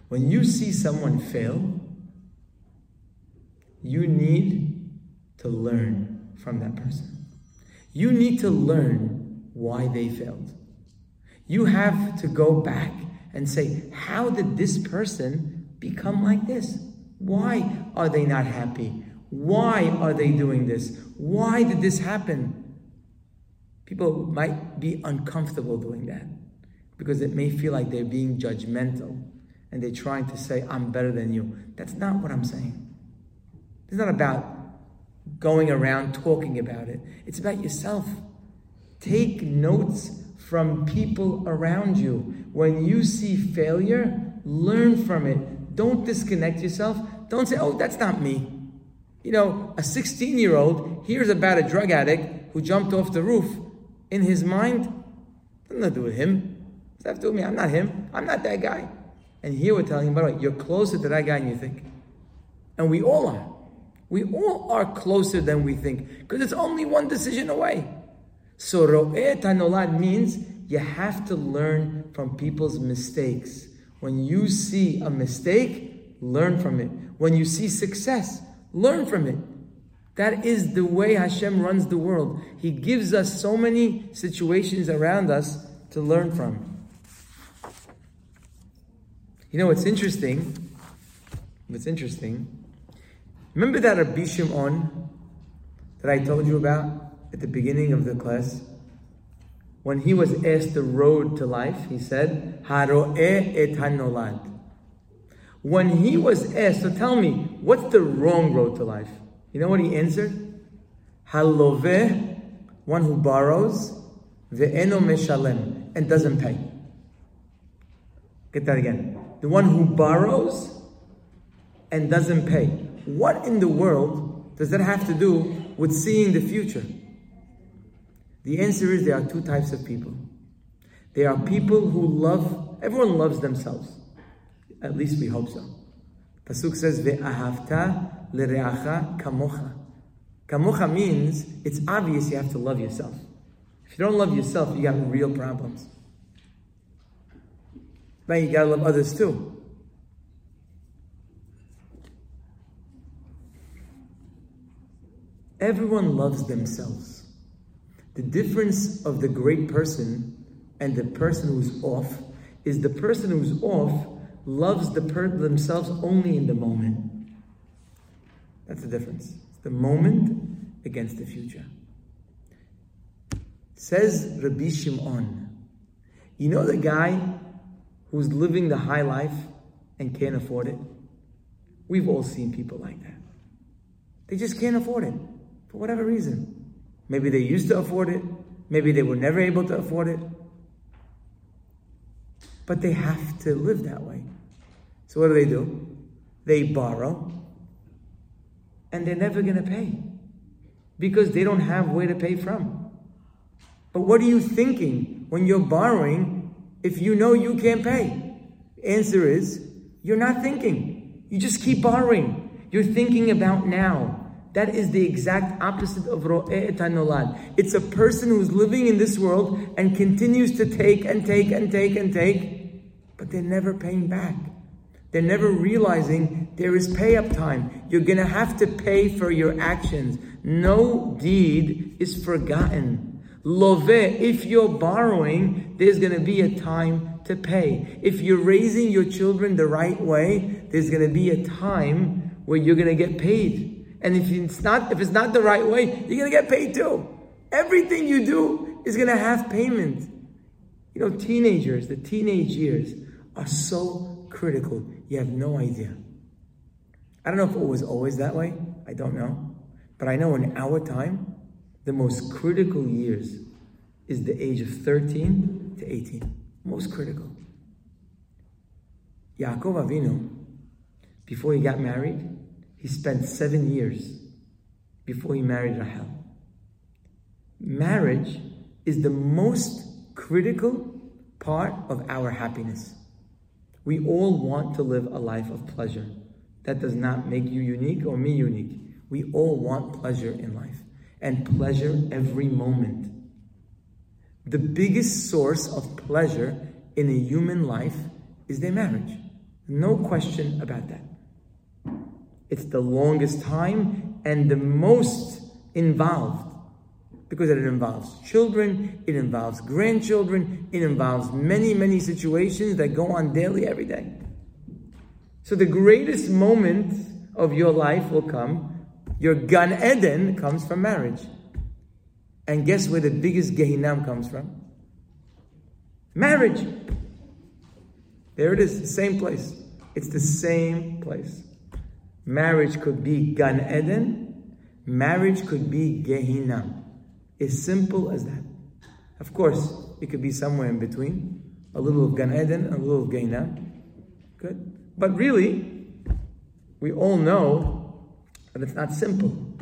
Speaker 1: When you see someone fail, you need to learn from that person. You need to learn why they failed. You have to go back and say, How did this person become like this? Why are they not happy? Why are they doing this? Why did this happen? People might be uncomfortable doing that because it may feel like they're being judgmental and they're trying to say, I'm better than you. That's not what I'm saying. It's not about going around talking about it, it's about yourself. Take notes from people around you. When you see failure, learn from it. Don't disconnect yourself. Don't say, oh, that's not me. You know, a 16 year old hears about a drug addict who jumped off the roof. In his mind, nothing to do with him. It's have to do with me. I'm not him. I'm not that guy. And here we're telling him, by the way, you're closer to that guy than you think. And we all are. We all are closer than we think because it's only one decision away. So ro'et hanolad means you have to learn from people's mistakes. When you see a mistake, learn from it. When you see success, learn from it. That is the way Hashem runs the world. He gives us so many situations around us to learn from. You know what's interesting? What's interesting Remember that Rabbi Shimon that I told you about at the beginning of the class? When he was asked the road to life, he said, Haro'e et hanolad. When he was asked, so tell me, what's the wrong road to life? You know what he answered? Haloveh, one who borrows, ve'eno meshalem, and doesn't pay. Get that again. The one who borrows and doesn't pay. What in the world does that have to do with seeing the future? The answer is there are two types of people. There are people who love, everyone loves themselves. At least we hope so. Pasuk says, Ve'ahavta lereacha kamocha. Kamocha means it's obvious you have to love yourself. If you don't love yourself, you got real problems. But you gotta love others too. Everyone loves themselves. The difference of the great person and the person who's off is the person who's off loves the per- themselves only in the moment. That's the difference. It's the moment against the future. Says Rabbi Shimon, you know the guy who's living the high life and can't afford it? We've all seen people like that. They just can't afford it for whatever reason. Maybe they used to afford it, maybe they were never able to afford it. But they have to live that way. So what do they do? They borrow and they're never going to pay because they don't have where to pay from. But what are you thinking when you're borrowing if you know you can't pay? Answer is you're not thinking. You just keep borrowing. You're thinking about now. That is the exact opposite of ro'eh nolad. It's a person who's living in this world and continues to take and take and take and take, but they're never paying back. They're never realizing there is pay up time. You're going to have to pay for your actions. No deed is forgotten. Love, if you're borrowing, there's going to be a time to pay. If you're raising your children the right way, there's going to be a time where you're going to get paid. And if it's not, if it's not the right way, you're gonna get paid too. Everything you do is gonna have payment. You know, teenagers, the teenage years are so critical. You have no idea. I don't know if it was always that way. I don't know. But I know in our time, the most critical years is the age of 13 to 18. Most critical. Yaakov Avinu, before he got married, he spent seven years before he married Rahel. Marriage is the most critical part of our happiness. We all want to live a life of pleasure. That does not make you unique or me unique. We all want pleasure in life and pleasure every moment. The biggest source of pleasure in a human life is their marriage. No question about that. It's the longest time and the most involved because it involves children, it involves grandchildren, it involves many, many situations that go on daily, every day. So the greatest moment of your life will come. Your Gan Eden comes from marriage. And guess where the biggest Gehinnom comes from? Marriage. There it is, the same place. It's the same place. Marriage could be Gan Eden, marriage could be Gehinna. As simple as that. Of course, it could be somewhere in between. A little of Gan Eden, a little of Gehinna. Good. But really, we all know that it's not simple.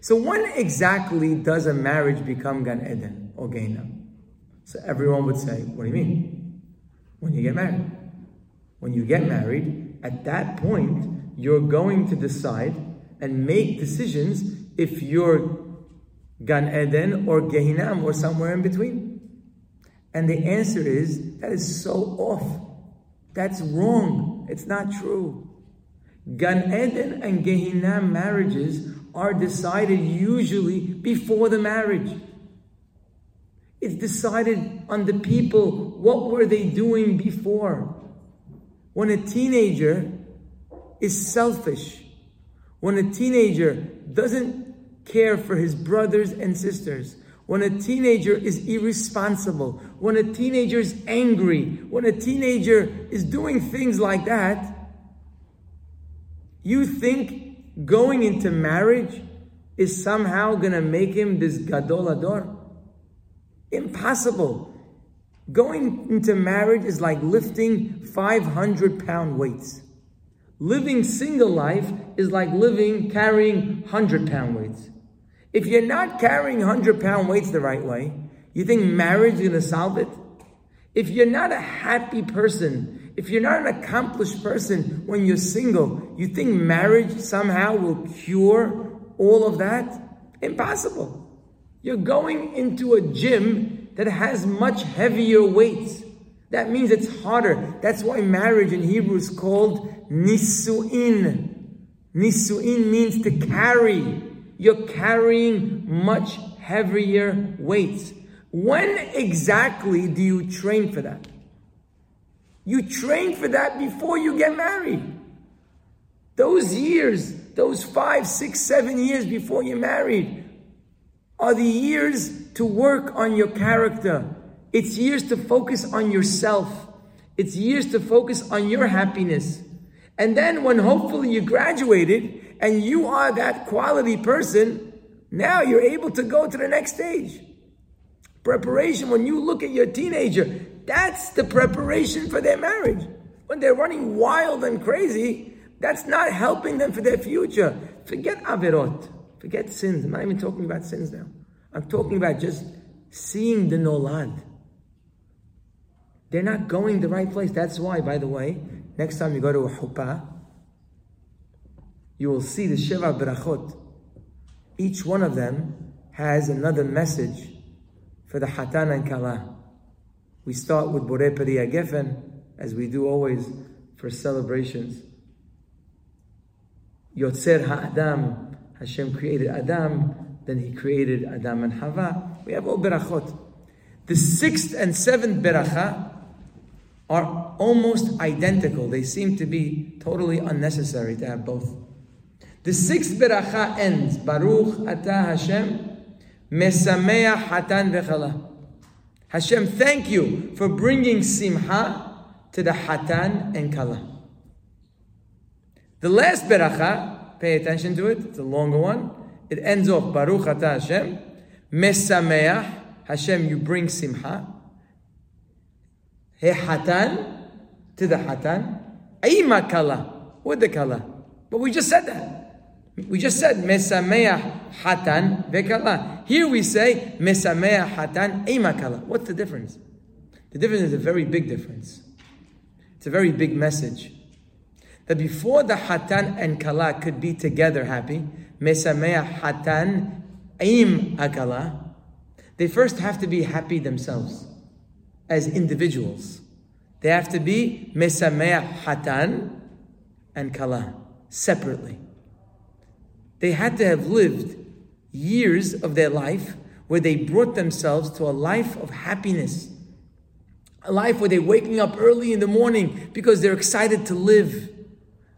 Speaker 1: So when exactly does a marriage become Gan Eden or Gehinna? So everyone would say, what do you mean? When you get married. When you get married, at that point, you're going to decide and make decisions if you're Gan Eden or Gehinnom or somewhere in between. And the answer is that is so off. That's wrong. It's not true. Gan Eden and Gehinnom marriages are decided usually before the marriage. It's decided on the people. What were they doing before? When a teenager is selfish, when a teenager doesn't care for his brothers and sisters, when a teenager is irresponsible, when a teenager is angry, when a teenager is doing things like that, you think going into marriage is somehow going to make him this gadol hador? Impossible. Going into marriage is like lifting 500 pound weights. Living single life is like living carrying 100 pound weights. If you're not carrying 100 pound weights the right way, you think marriage is going to solve it? If you're not a happy person, if you're not an accomplished person when you're single, you think marriage somehow will cure all of that? Impossible. You're going into a gym that has much heavier weights. That means it's harder. That's why marriage in Hebrew is called nisuin. Nisuin means to carry. You're carrying much heavier weights. When exactly do you train for that? You train for that before you get married. Those years, those five, six, seven years before you're married, are the years to work on your character. It's years to focus on yourself. It's years to focus on your happiness. And then when hopefully you graduated and you are that quality person, now you're able to go to the next stage. Preparation, when you look at your teenager, that's the preparation for their marriage. When they're running wild and crazy, that's not helping them for their future. Forget avirot. Forget sins. I'm not even talking about sins now. I'm talking about just seeing the nolad. They're not going the right place. That's why, by the way, next time you go to a huppah, you will see the Sheva Berachot. Each one of them has another message for the Hatan and Kala. We start with Borei Peri Gefen, as we do always for celebrations. Yotzer Ha'adam, Hashem created Adam, then He created Adam and Hava. We have all berachot. The sixth and seventh beracha are almost identical. They seem to be totally unnecessary to have both. The sixth beracha ends, Baruch Ata Hashem, Mesameach Hatan Vechala. Hashem, thank you for bringing Simha to the Hatan and Kala. The last beracha, pay attention to it, it's a longer one. It ends off Baruch Ata Hashem, Mesameach, Hashem, you bring Simha. He Hatan, to the Hatan. Aima Kala, with the Kala. But we just said that. We just said Mesameach Hatan Vekala. Here we say Mesameach Hatan Aima Kala. What's the difference? The difference is a very big difference. It's a very big message that before the Hatan and Kala could be together happy, Mesamea Hatan Aim Akala, they first have to be happy themselves as individuals. They have to be Mesamea Hatan and Kala separately. They had to have lived years of their life where they brought themselves to a life of happiness. A life where they're waking up early in the morning because they're excited to live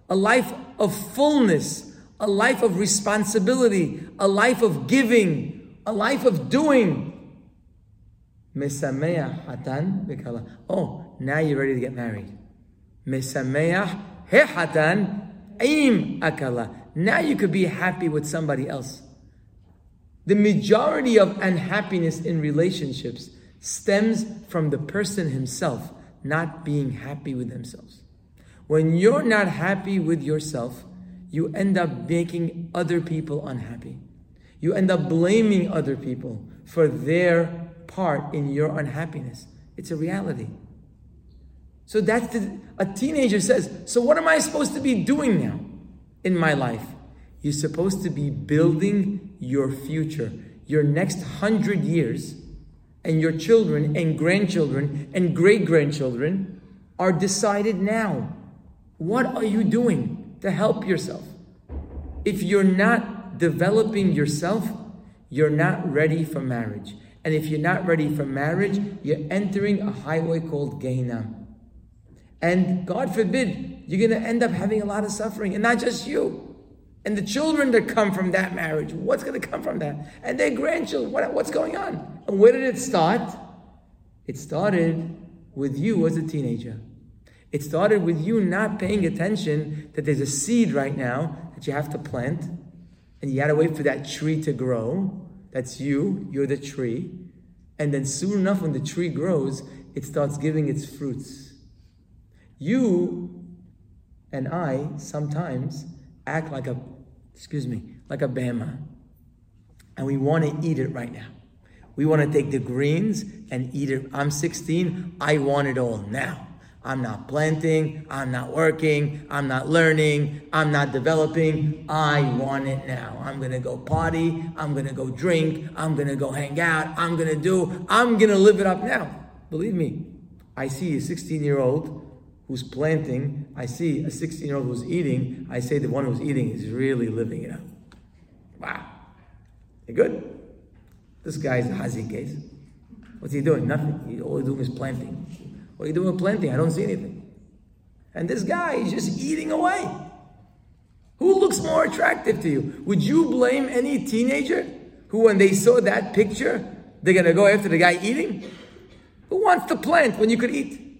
Speaker 1: a life of fullness, a life of responsibility, a life of giving, a life of doing. Oh, now you're ready to get married. Mesameah hatan aim akala. Now you could be happy with somebody else. The majority of unhappiness in relationships stems from the person himself not being happy with themselves. When you're not happy with yourself, you end up making other people unhappy. You end up blaming other people for their part in your unhappiness. It's a reality. So that's the, a teenager says, So what am I supposed to be doing now in my life? You're supposed to be building your future, your next hundred years, and your children and grandchildren and great grandchildren are decided now. What are you doing to help yourself? If you're not developing yourself, you're not ready for marriage. And if you're not ready for marriage, you're entering a highway called Gehenna. And God forbid, you're going to end up having a lot of suffering, and not just you. And the children that come from that marriage, what's going to come from that? And their grandchildren, what, what's going on? And where did it start? It started with you as a teenager. It started with you not paying attention that there's a seed right now that you have to plant, and you gotta wait for that tree to grow. That's you, you're the tree. And then soon enough, when the tree grows, it starts giving its fruits. You and I sometimes act like a, excuse me, like a bama. And we want to eat it right now. We want to take the greens and eat it. I'm 16, I want it all now. I'm not planting, I'm not working, I'm not learning, I'm not developing. I want it now. I'm gonna go party, I'm gonna go drink, I'm gonna go hang out, I'm gonna do, I'm gonna live it up now. Believe me, I see a 16 year old who's planting, I see a 16 year old who's eating, I say the one who's eating is really living it up. Wow. You good? This guy's a hazy case. What's he doing? Nothing. All he's doing is planting. What are you doing with planting? I don't see anything. And this guy is just eating away. Who looks more attractive to you? Would you blame any teenager who, when they saw that picture, they're going to go after the guy eating? Who wants to plant when you could eat?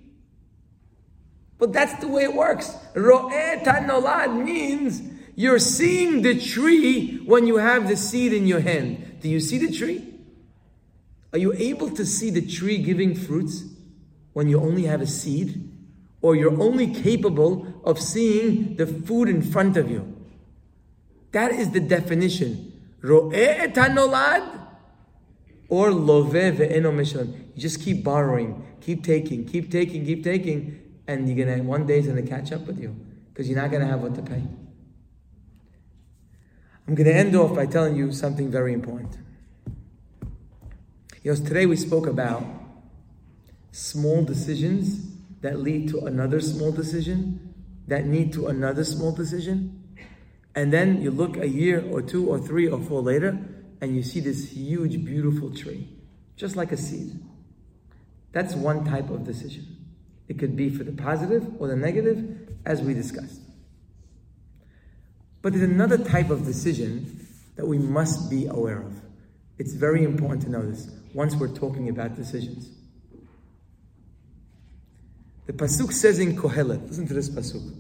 Speaker 1: But that's the way it works. Ro'eh tanolad means you're seeing the tree when you have the seed in your hand. Do you see the tree? Are you able to see the tree giving fruits when you only have a seed? Or you're only capable of seeing the food in front of you? That is the definition. Ro'eh tanolad or love ve'eno. You just keep borrowing, keep taking, keep taking, keep taking, and you're gonna one day it's gonna catch up with you because you're not gonna have what to pay. I'm gonna end off by telling you something very important. You know, today we spoke about small decisions that lead to another small decision, that need to another small decision. And then you look a year or two or three or four later, and you see this huge, beautiful tree, just like a seed. That's one type of decision. It could be for the positive or the negative, as we discussed. But there's another type of decision that we must be aware of. It's very important to know this once we're talking about decisions. The Pasuk says in Kohelet, listen to this Pasuk.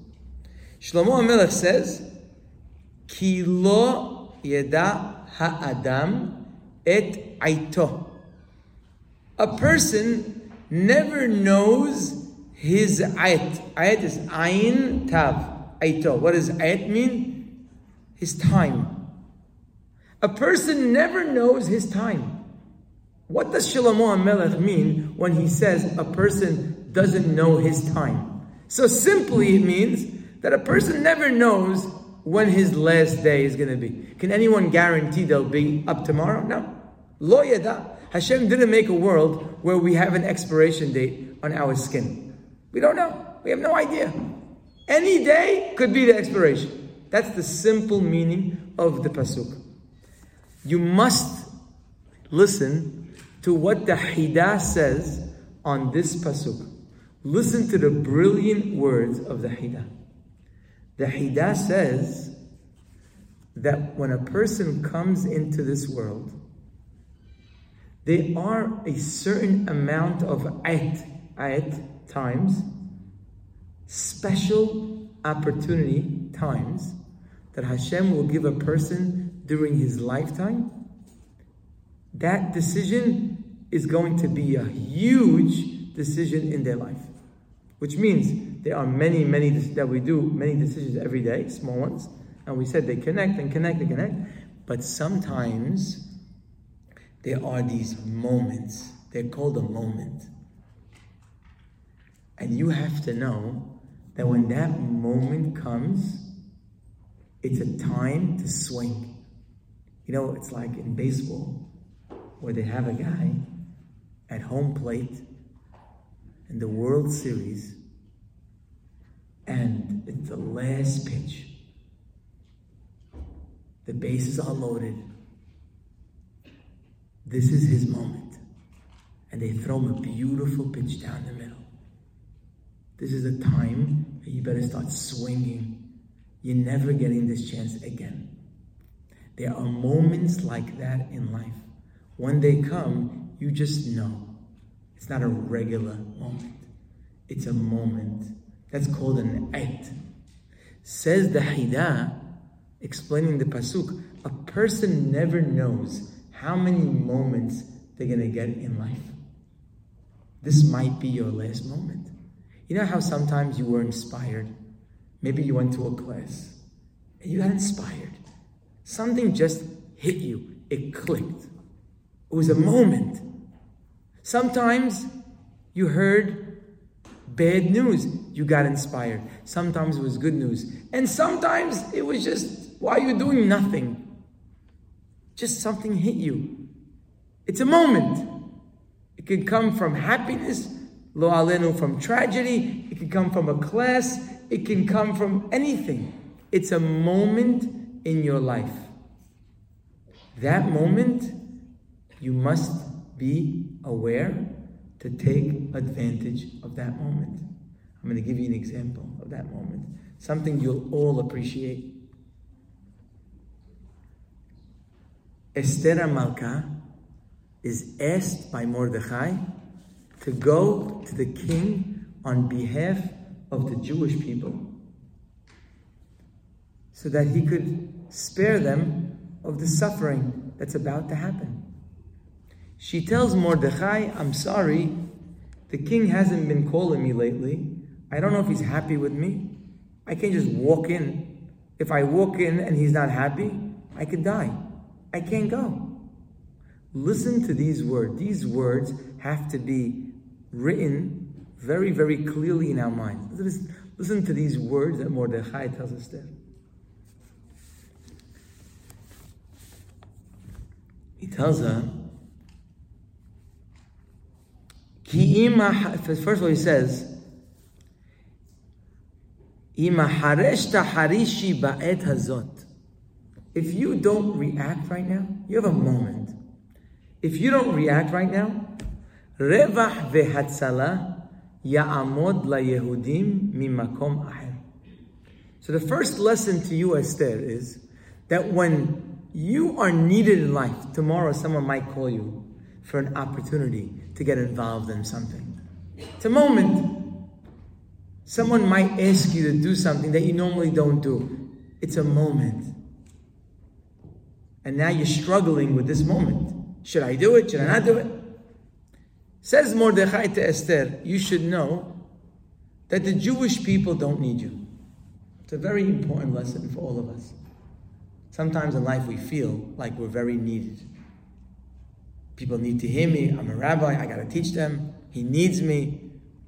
Speaker 1: Shlomo HaMelech says, Ki lo yeda ha'adam et aito. A person never knows his ayat. Ayat is ayin tav. Aito. What does ayat mean? His time. A person never knows his time. What does Shlomo HaMelech mean when he says a person doesn't know his time? So simply it means that a person never knows when his last day is going to be. Can anyone guarantee they'll be up tomorrow? No. Lo yada. Hashem didn't make a world where we have an expiration date on our skin. We don't know. We have no idea. Any day could be the expiration. That's the simple meaning of the pasuk. You must listen to what the Hida says on this pasuk. Listen to the brilliant words of the Hida. The Hida says that when a person comes into this world, they are a certain amount of ayat, ayat times, special opportunity times that Hashem will give a person during his lifetime. That decision is going to be a huge decision in their life, which means there are many, many that we do many decisions every day, small ones, and we said they connect and connect and connect, but sometimes there are these moments. They're called a moment. And you have to know that when that moment comes, it's a time to swing. You know, it's like in baseball, where they have a guy at home plate in the World Series, and it's the last pitch. The bases are loaded this is his moment. And they throw him a beautiful pitch down the middle. This is a time you better start swinging. You're never getting this chance again. There are moments like that in life. When they come, you just know. It's not a regular moment. It's a moment. That's called an ayat. Says the Hida, explaining the Pasuk, a person never knows how many moments they're going to get in life. This might be your last moment. You know how sometimes you were inspired? Maybe you went to a class and you got inspired. Something just hit you, it clicked. It was a moment. Sometimes you heard Bad news, you got inspired. Sometimes it was good news. And sometimes it was just, why are you doing nothing? Just something hit you. It's a moment. It can come from happiness, lo alenu, from tragedy. It can come from a class. It can come from anything. It's a moment in your life. That moment, you must be aware to take advantage of that moment. I'm going to give you an example of that moment. Something you'll all appreciate. Esther Malka is asked by Mordechai to go to the king on behalf of the Jewish people so that he could spare them of the suffering that's about to happen. She tells Mordechai, I'm sorry, the king hasn't been calling me lately. I don't know if he's happy with me. I can't just walk in. If I walk in and he's not happy, I could die. I can't go. Listen to these words. These words have to be written very, very clearly in our minds. Listen, listen to these words that Mordechai tells us there. He tells her, First of all, he says, If you don't react right now, you have a moment. If you don't react right now, Revach veHatzala Ya'amod laYehudim miMakom Aher. So the first lesson to you, Esther, is that when you are needed in life, tomorrow someone might call you for an opportunity to get involved in something. It's a moment. Someone might ask you to do something that you normally don't do. It's a moment. And now you're struggling with this moment. Should I do it? Should I not do it? Says Mordechai to Esther, you should know that the Jewish people don't need you. It's a very important lesson for all of us. Sometimes in life we feel like we're very needed. People need to hear me. I'm a rabbi. I got to teach them. He needs me.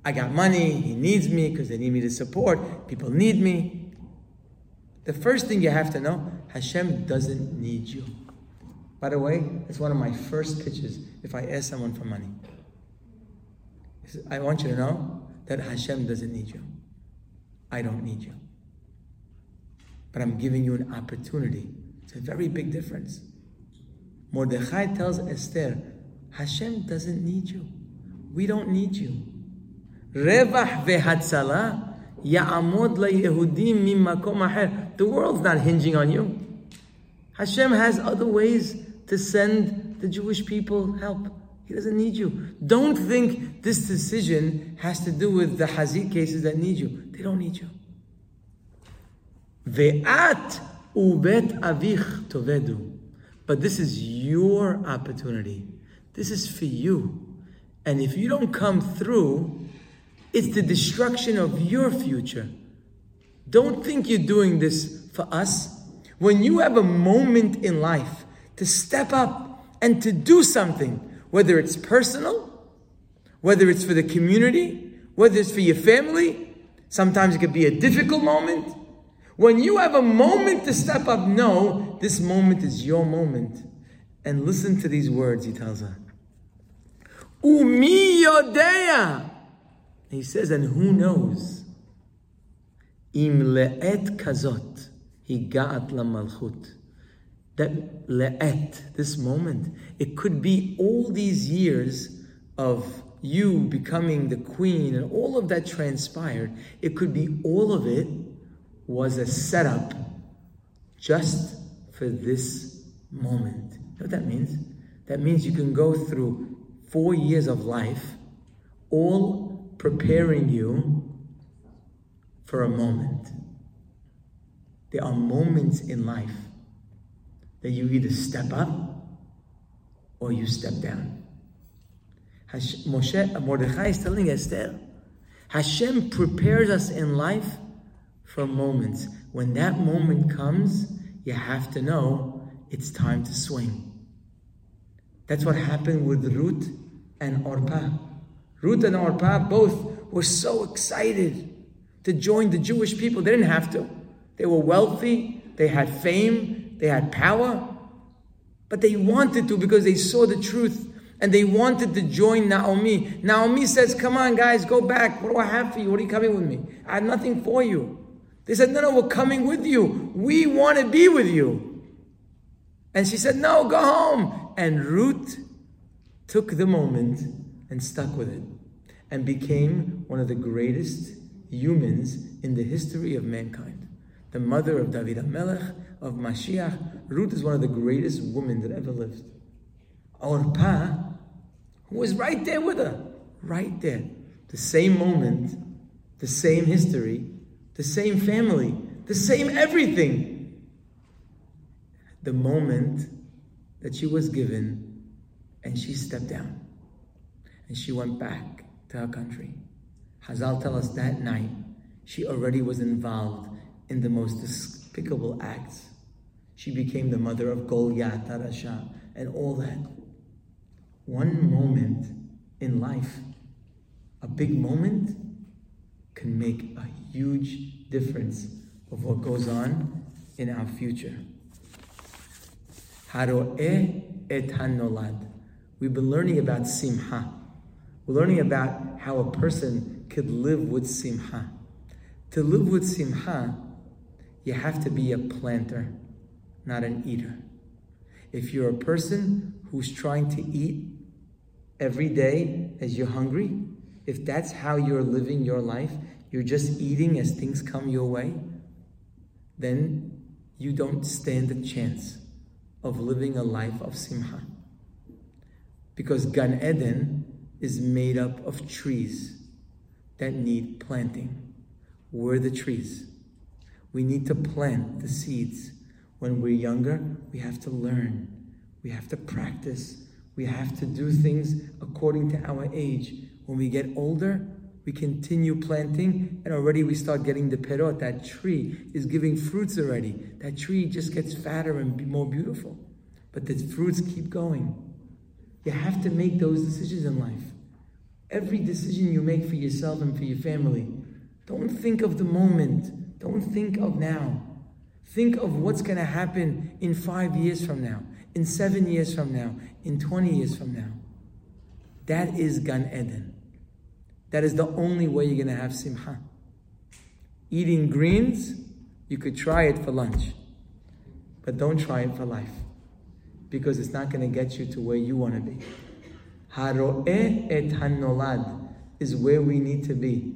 Speaker 1: I got money. He needs me because they need me to support. People need me. The first thing you have to know Hashem doesn't need you. By the way, it's one of my first pitches if I ask someone for money. I want you to know that Hashem doesn't need you. I don't need you but I'm giving you an opportunity. It's a very big difference. Mordechai tells Esther, Hashem doesn't need you. We don't need you. Vehatzala ya'amod laYehudim mimakom aher. The world's not hinging on you. Hashem has other ways to send the Jewish people help. He doesn't need you. Don't think this decision has to do with the Hazit cases that need you. They don't need you. Ve'at ubet avich tovedu. But this is your opportunity. This is for you. And if you don't come through, it's the destruction of your future. Don't think you're doing this for us. When you have a moment in life to step up and to do something, whether it's personal, whether it's for the community, whether it's for your family, sometimes it could be a difficult moment. When you have a moment to step up, know this moment is your moment. And listen to these words, he tells her. Umi yodea. He says, and who knows? Im le'et kazot, higaat la malchut. That le'et, this moment, it could be all these years of you becoming the queen and all of that transpired. It could be all of it was a setup just for this moment. You know what that means? That means you can go through four years of life, all preparing you for a moment. There are moments in life that you either step up or you step down. Moshe, Mordechai is telling Esther, Hashem prepares us in life for moments. When that moment comes, you have to know it's time to swing. That's what happened with Ruth and Orpah. Ruth and Orpah both were so excited to join the Jewish people. They didn't have to. They were wealthy, they had fame, they had power, but they wanted to because they saw the truth and they wanted to join Naomi. Naomi says, Come on, guys, go back. What do I have for you? What are you coming with me? I have nothing for you. They said, No, no, we're coming with you. We want to be with you. And she said, No, go home. And Ruth took the moment and stuck with it and became one of the greatest humans in the history of mankind. The mother of David HaMelech, of Mashiach. Ruth is one of the greatest women that ever lived. Orpah, who was right there with her, right there. The same moment, the same history, the same family, the same everything. The moment that she was given and she stepped down and she went back to her country. Hazal tell us that night she already was involved in the most despicable acts. She became the mother of Goliath, Tarasha, and all that. One moment in life, a big moment, can make a huge difference of what goes on in our future. et hanolad. We've been learning about simha. We're learning about how a person could live with simha. To live with simha, you have to be a planter, not an eater. If you're a person who's trying to eat every day as you're hungry, if that's how you're living your life, you're just eating as things come your way, then you don't stand a chance of living a life of simha. Because Gan Eden is made up of trees that need planting. We're the trees. We need to plant the seeds. When we're younger, we have to learn, we have to practice, we have to do things according to our age. When we get older, we continue planting, and already we start getting the perot. That tree is giving fruits already. That tree just gets fatter and more beautiful. But the fruits keep going. You have to make those decisions in life. Every decision you make for yourself and for your family, don't think of the moment. Don't think of now. Think of what's going to happen in five years from now, in seven years from now, in 20 years from now. That is Gan Eden. That is the only way you're going to have simha. Eating greens, you could try it for lunch, but don't try it for life because it's not going to get you to where you want to be. Haro'eh et hanolad is where we need to be.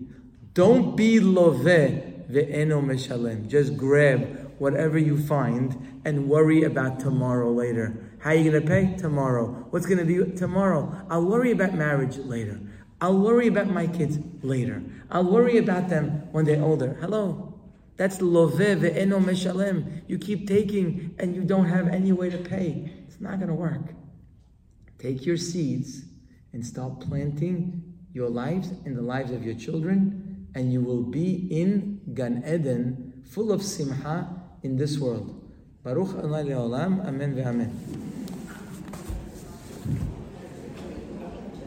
Speaker 1: Don't be love ve'eno meshalem. Just grab whatever you find and worry about tomorrow later. How are you going to pay? Tomorrow. What's going to be tomorrow? I'll worry about marriage later. I'll worry about my kids later. I'll worry about them when they're older. Hello. That's love ve'eno meshalem. You keep taking and you don't have any way to pay. It's not going to work. Take your seeds and start planting your lives and the lives of your children, and you will be in Gan Eden, full of simha in this world. Baruch Allah Amen ve'amen.